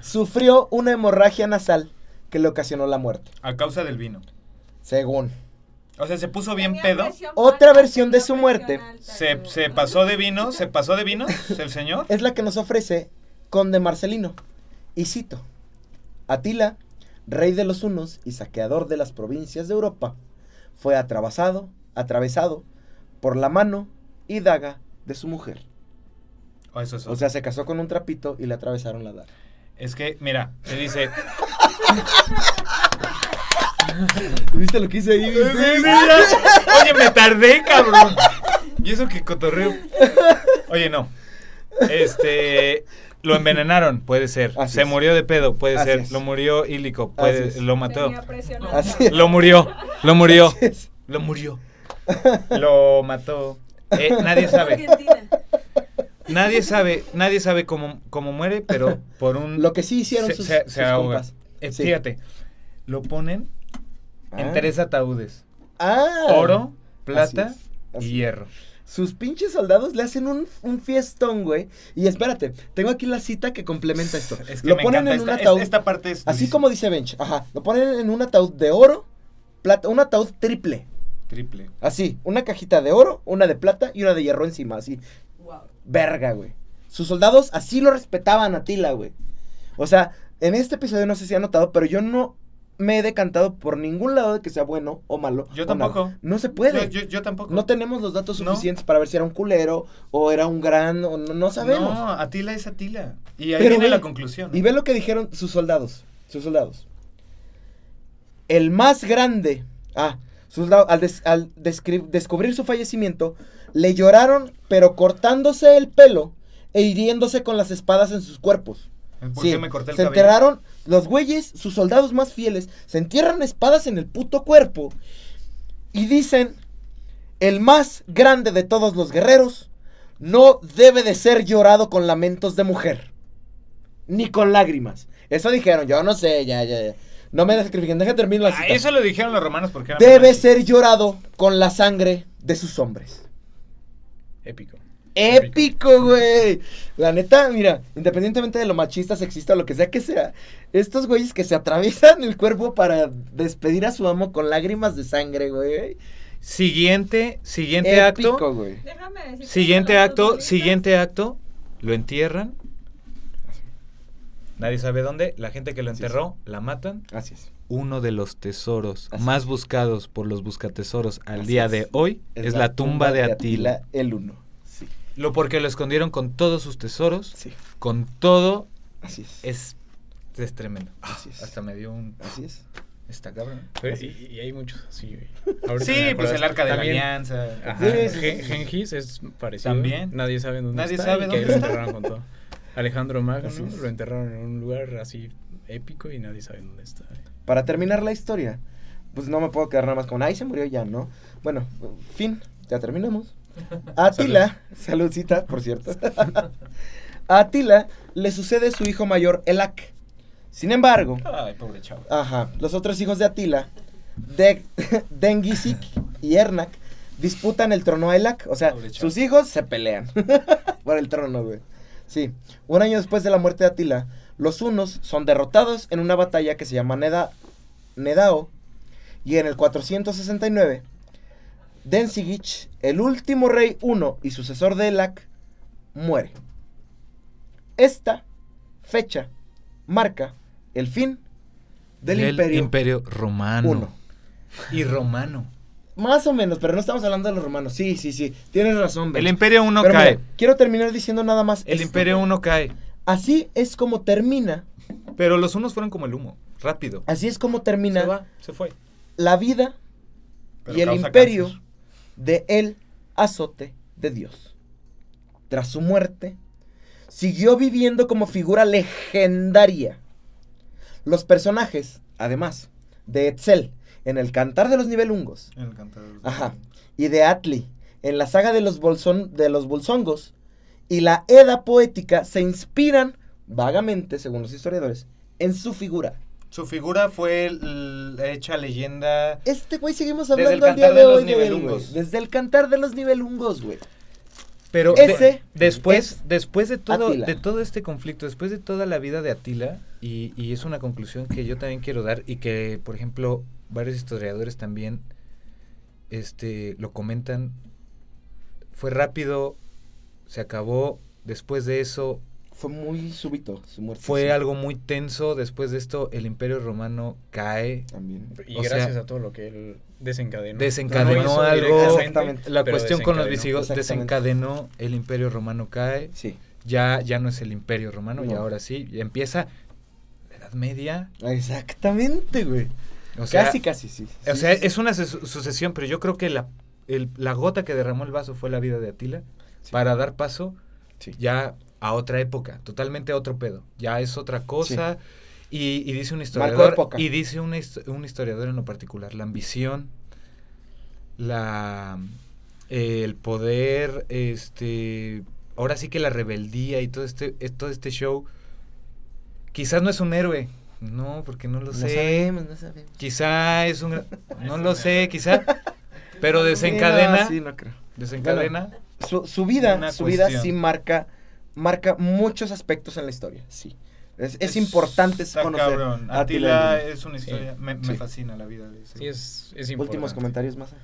Sufrió una hemorragia nasal que le ocasionó la muerte, A causa del vino. según. O sea, se puso bien Tenía pedo, Otra versión de su muerte. alta, se, se pasó de vino, se pasó de vino el señor. Es la que nos ofrece Conde Marcelino. Y cito, Atila, rey de los hunos y saqueador de las provincias de Europa, fue atravesado, atravesado por la mano y daga de su mujer. Oh, eso O sea, se casó con un trapito y le atravesaron la daga. Es que, mira, se dice. [laughs] ¿Viste lo que hice ahí? Oye, me tardé, cabrón. ¿Y eso que cotorreo? Oye, no. Este. Lo envenenaron, puede ser. Así Se es. murió de pedo, puede Así ser. es. Lo murió ílico, Así puede, lo mató. Lo murió, lo murió, lo murió. [laughs] Lo mató. Eh, nadie sabe. Argentina. Nadie sabe, nadie sabe cómo, cómo muere, pero por un. Lo que sí hicieron se, sus, se- sus se ahoga. Eh, Sí. Fíjate, lo ponen en Ah. tres ataúdes: Ah. oro, plata Así es, así y hierro. Sus pinches soldados le hacen un, un fiestón, güey. Y espérate, tengo aquí la cita que complementa esto. Es que lo me ponen encanta en un ataúd. esta parte es Así como dice Bench. Ajá. Lo ponen en un ataúd de oro, plata, un ataúd triple. triple. Así. Una cajita de oro, una de plata y una de hierro encima. Así. Wow. Verga, güey. Sus soldados así lo respetaban a Tila, güey. O sea, en este episodio no sé si han notado, pero yo no me he decantado por ningún lado de que sea bueno o malo. Yo o nada. tampoco. No se puede. Yo, yo- yo tampoco. No tenemos los datos No. suficientes para ver si era un culero o era un gran. O no, no sabemos. No, Atila es Atila. Y ahí Pero viene ve- la conclusión. Y ve lo que dijeron sus soldados. Sus soldados. El más grande. Ah, sus al, des- al descubrir su fallecimiento, le lloraron, pero cortándose el pelo e hiriéndose con las espadas en sus cuerpos. ¿Por Sí, qué me corté el se cabello? enterraron, los güeyes, sus soldados más fieles, se entierran espadas en el puto cuerpo y dicen, el más grande de todos los guerreros no debe de ser llorado con lamentos de mujer, ni con lágrimas. Eso dijeron, yo no sé, ya, ya, ya. No me sacrifiquen, deja terminar la Ah, cita. eso lo dijeron los romanos porque Debe ser llorado con la sangre de sus hombres. Épico. Épico, güey. La neta, mira, independientemente de lo machista, sexista o lo que sea que sea, estos güeyes que se atraviesan el cuerpo para despedir a su amo con lágrimas de sangre, güey. Siguiente, siguiente Épico, acto. güey. Déjame Siguiente acto, siguiente acto. Lo entierran. Nadie sabe dónde. La gente que lo enterró la matan. Así es. Uno de los tesoros Así más buscados por los buscatesoros al Así día es. de hoy es, la, tumba, de Atila. el uno. Lo porque lo escondieron con todos sus tesoros, sí, con todo así es. es es tremendo. Así es. Hasta me dio un Así es. está cabrón. Pero- y, y hay muchos así, [laughs] Sí, pues el arca de también- la alianza. Ajá, Sí, sí, Gen- sí. Gengis es parecido. También. Nadie sabe dónde Nadie está. sabe y que ahí dónde lo está. enterraron con todo. Alejandro Magno lo enterraron en un lugar así épico y nadie sabe dónde está. Para terminar la historia, pues no me puedo quedar nada más con, ay, se murió ya, ¿no? Bueno, fin, ya terminamos. [laughs] Atila, saludcita, por cierto. A [laughs] Atila le sucede su hijo mayor, Elac. Sin embargo, Ay, pobre chavo. ajá, los otros hijos de Atila, de [laughs] Dengisik y Ernak, disputan el trono a Elac. O sea, Pobre chavo. sus hijos se pelean por el trono, güey. Sí, un año después de la muerte de Atila, los hunos son derrotados en una batalla que se llama Neda, Nedao. Y en el 469, Densigich, el último rey huno y sucesor de Elac, muere. Esta fecha marca el fin del, imperio. romano. Uno. Y romano. Más o menos, pero no estamos hablando de los romanos. Sí, sí, sí. Tienes razón. El Ben. imperio uno Pero cae. mira, quiero terminar diciendo nada más. El esto. imperio uno cae. Así es como termina. Pero los unos fueron como el humo. Rápido. Así es como termina Se va, se fue. la vida Pero y el imperio cáncer. De el azote de Dios. Tras su muerte, siguió viviendo como figura legendaria. Los personajes, además, de Etzel en el Cantar de los El cantador. Ajá. y de Atli en la saga de los, bolson- de los bolsongos y la Eda poética se inspiran vagamente, según los historiadores, en su figura. Su figura fue hecha leyenda. Este güey seguimos Desde hablando el al día Cantar de de los hoy de él, güey. Nibelungos. Desde el cantar de los Nibelungos, güey. Pero Ese de- después, es después de todo, Atila. de todo este conflicto, después de toda la vida de Atila, y, y es una conclusión que yo también quiero dar, y que, por ejemplo, varios historiadores también este, lo comentan, fue rápido, se acabó, después de eso Fue muy súbito su muerte. fue sí, algo muy tenso, después de esto el imperio romano cae, También. Y O gracias sea, a todo lo que él desencadenó. desencadenó No algo, la cuestión con los visigodos desencadenó, el imperio romano cae, Sí. ya, ya no es el imperio romano, y ahora sí, y empieza la Edad Media. Exactamente, güey. O sea, casi, casi, sí. o Sí, sea sí, es una su- sucesión, pero yo creo que la, el- la gota que derramó el vaso fue la vida de Atila Sí. para dar paso Sí. ya a otra época, totalmente a otro pedo. Ya es otra cosa. Y, y dice un historiador, época. y dice un, un historiador en lo particular, la ambición, la eh, el poder, este, ahora sí que la rebeldía y todo este, eh, todo este show, quizás no es un héroe, no, porque no lo No sé. sabemos, no sabemos. Quizá es un, [laughs] no lo sé, quizá, pero Sí, no, desencadena, Sí, no creo. desencadena. Su, su vida, su vida sí marca, marca muchos aspectos en la historia, sí. Es, es Es- importante Está conocer cabrón. Atila Atila. es una historia, me, me Sí. fascina la vida de ese. Sí, es, es importante. Últimos comentarios más.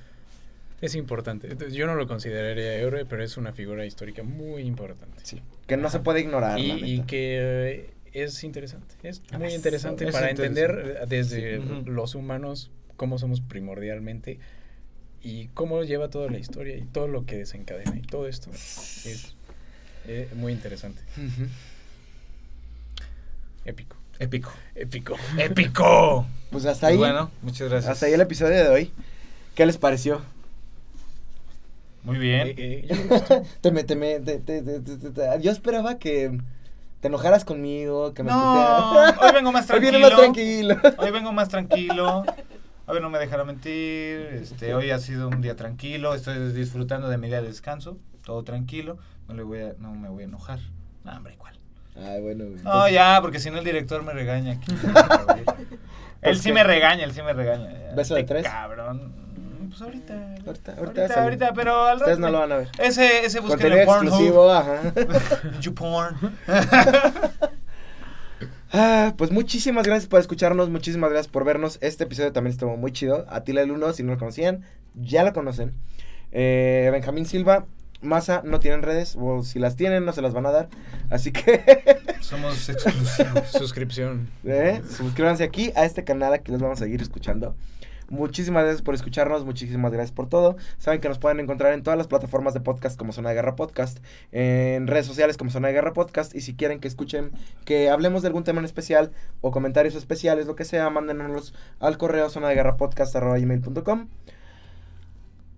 Es importante. Yo no lo consideraría héroe, pero es una figura histórica muy importante. Sí. Que no se puede ignorar. y, la y neta. que eh, es interesante. Es muy Es- interesante es para interesante. entender eh, desde Sí. Los humanos cómo somos primordialmente y cómo lleva toda la historia y todo lo que desencadena y todo esto. Es eh, muy interesante. Épico. Épico. Épico. [laughs] ¡Épico! Pues hasta Pues ahí. bueno, muchas gracias. Hasta ahí el episodio de hoy. ¿Qué les pareció? Muy bien. Eh, eh, [laughs] Te me, te me- te- te- te- te- te- yo esperaba que te enojaras conmigo, que me No, hoy vengo más [laughs] Hoy tranquilo. viene más tranquilo. Hoy vengo más tranquilo. Hoy no me dejará mentir. Este, hoy ha sido un día tranquilo. Estoy disfrutando de mi día de descanso. Todo tranquilo. No le voy a, no me voy a enojar. No, hombre, igual. Ay, bueno, güey. No, ya, porque si no el director me regaña aquí. [laughs] él sí me regaña, él sí me regaña. ¿Beso de este tres? Cabrón. Pues ahorita. Ahorita, ahorita a pero al Ustedes no lo van a ver. Ese, ese Contenido en Pornhub. exclusivo, ajá. [laughs] YouPorn. [laughs] Ah, pues muchísimas gracias por escucharnos, muchísimas gracias por vernos. Este episodio también estuvo muy chido. Atila el Uno, si no lo conocían, ya lo conocen. Eh, Benjamín Silva, Masa, no tienen redes, o si las tienen, no se las van a dar. Así que [laughs] Somos exclusivos. Suscripción. eh, suscríbanse aquí a este canal, aquí los vamos a seguir escuchando. Muchísimas gracias por escucharnos, muchísimas gracias por todo. Saben que nos pueden encontrar en todas las plataformas de podcast como Zona de Guerra Podcast, en redes sociales como Zona de Guerra Podcast y si quieren que escuchen, que hablemos de algún tema en especial o comentarios especiales, lo que sea, mándenos al correo zona de guerra podcast.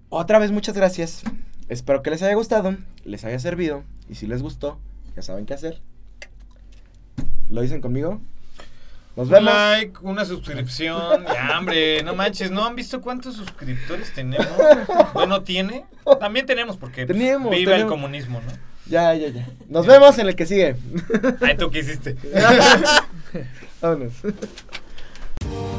Otra vez muchas gracias. Espero que les haya gustado, les haya servido y si les gustó, ya saben qué hacer. ¿Lo dicen conmigo? Nos Un vemos. like, una suscripción. Ya, hombre, no manches, ¿no han visto cuántos suscriptores tenemos? [laughs] Bueno, tiene. También tenemos porque pues, Tenemos, vive el comunismo, ¿no? Ya, ya, ya. Nos vemos en el que sigue. Ay, ¿tú qué hiciste? [laughs] Vámonos. [laughs]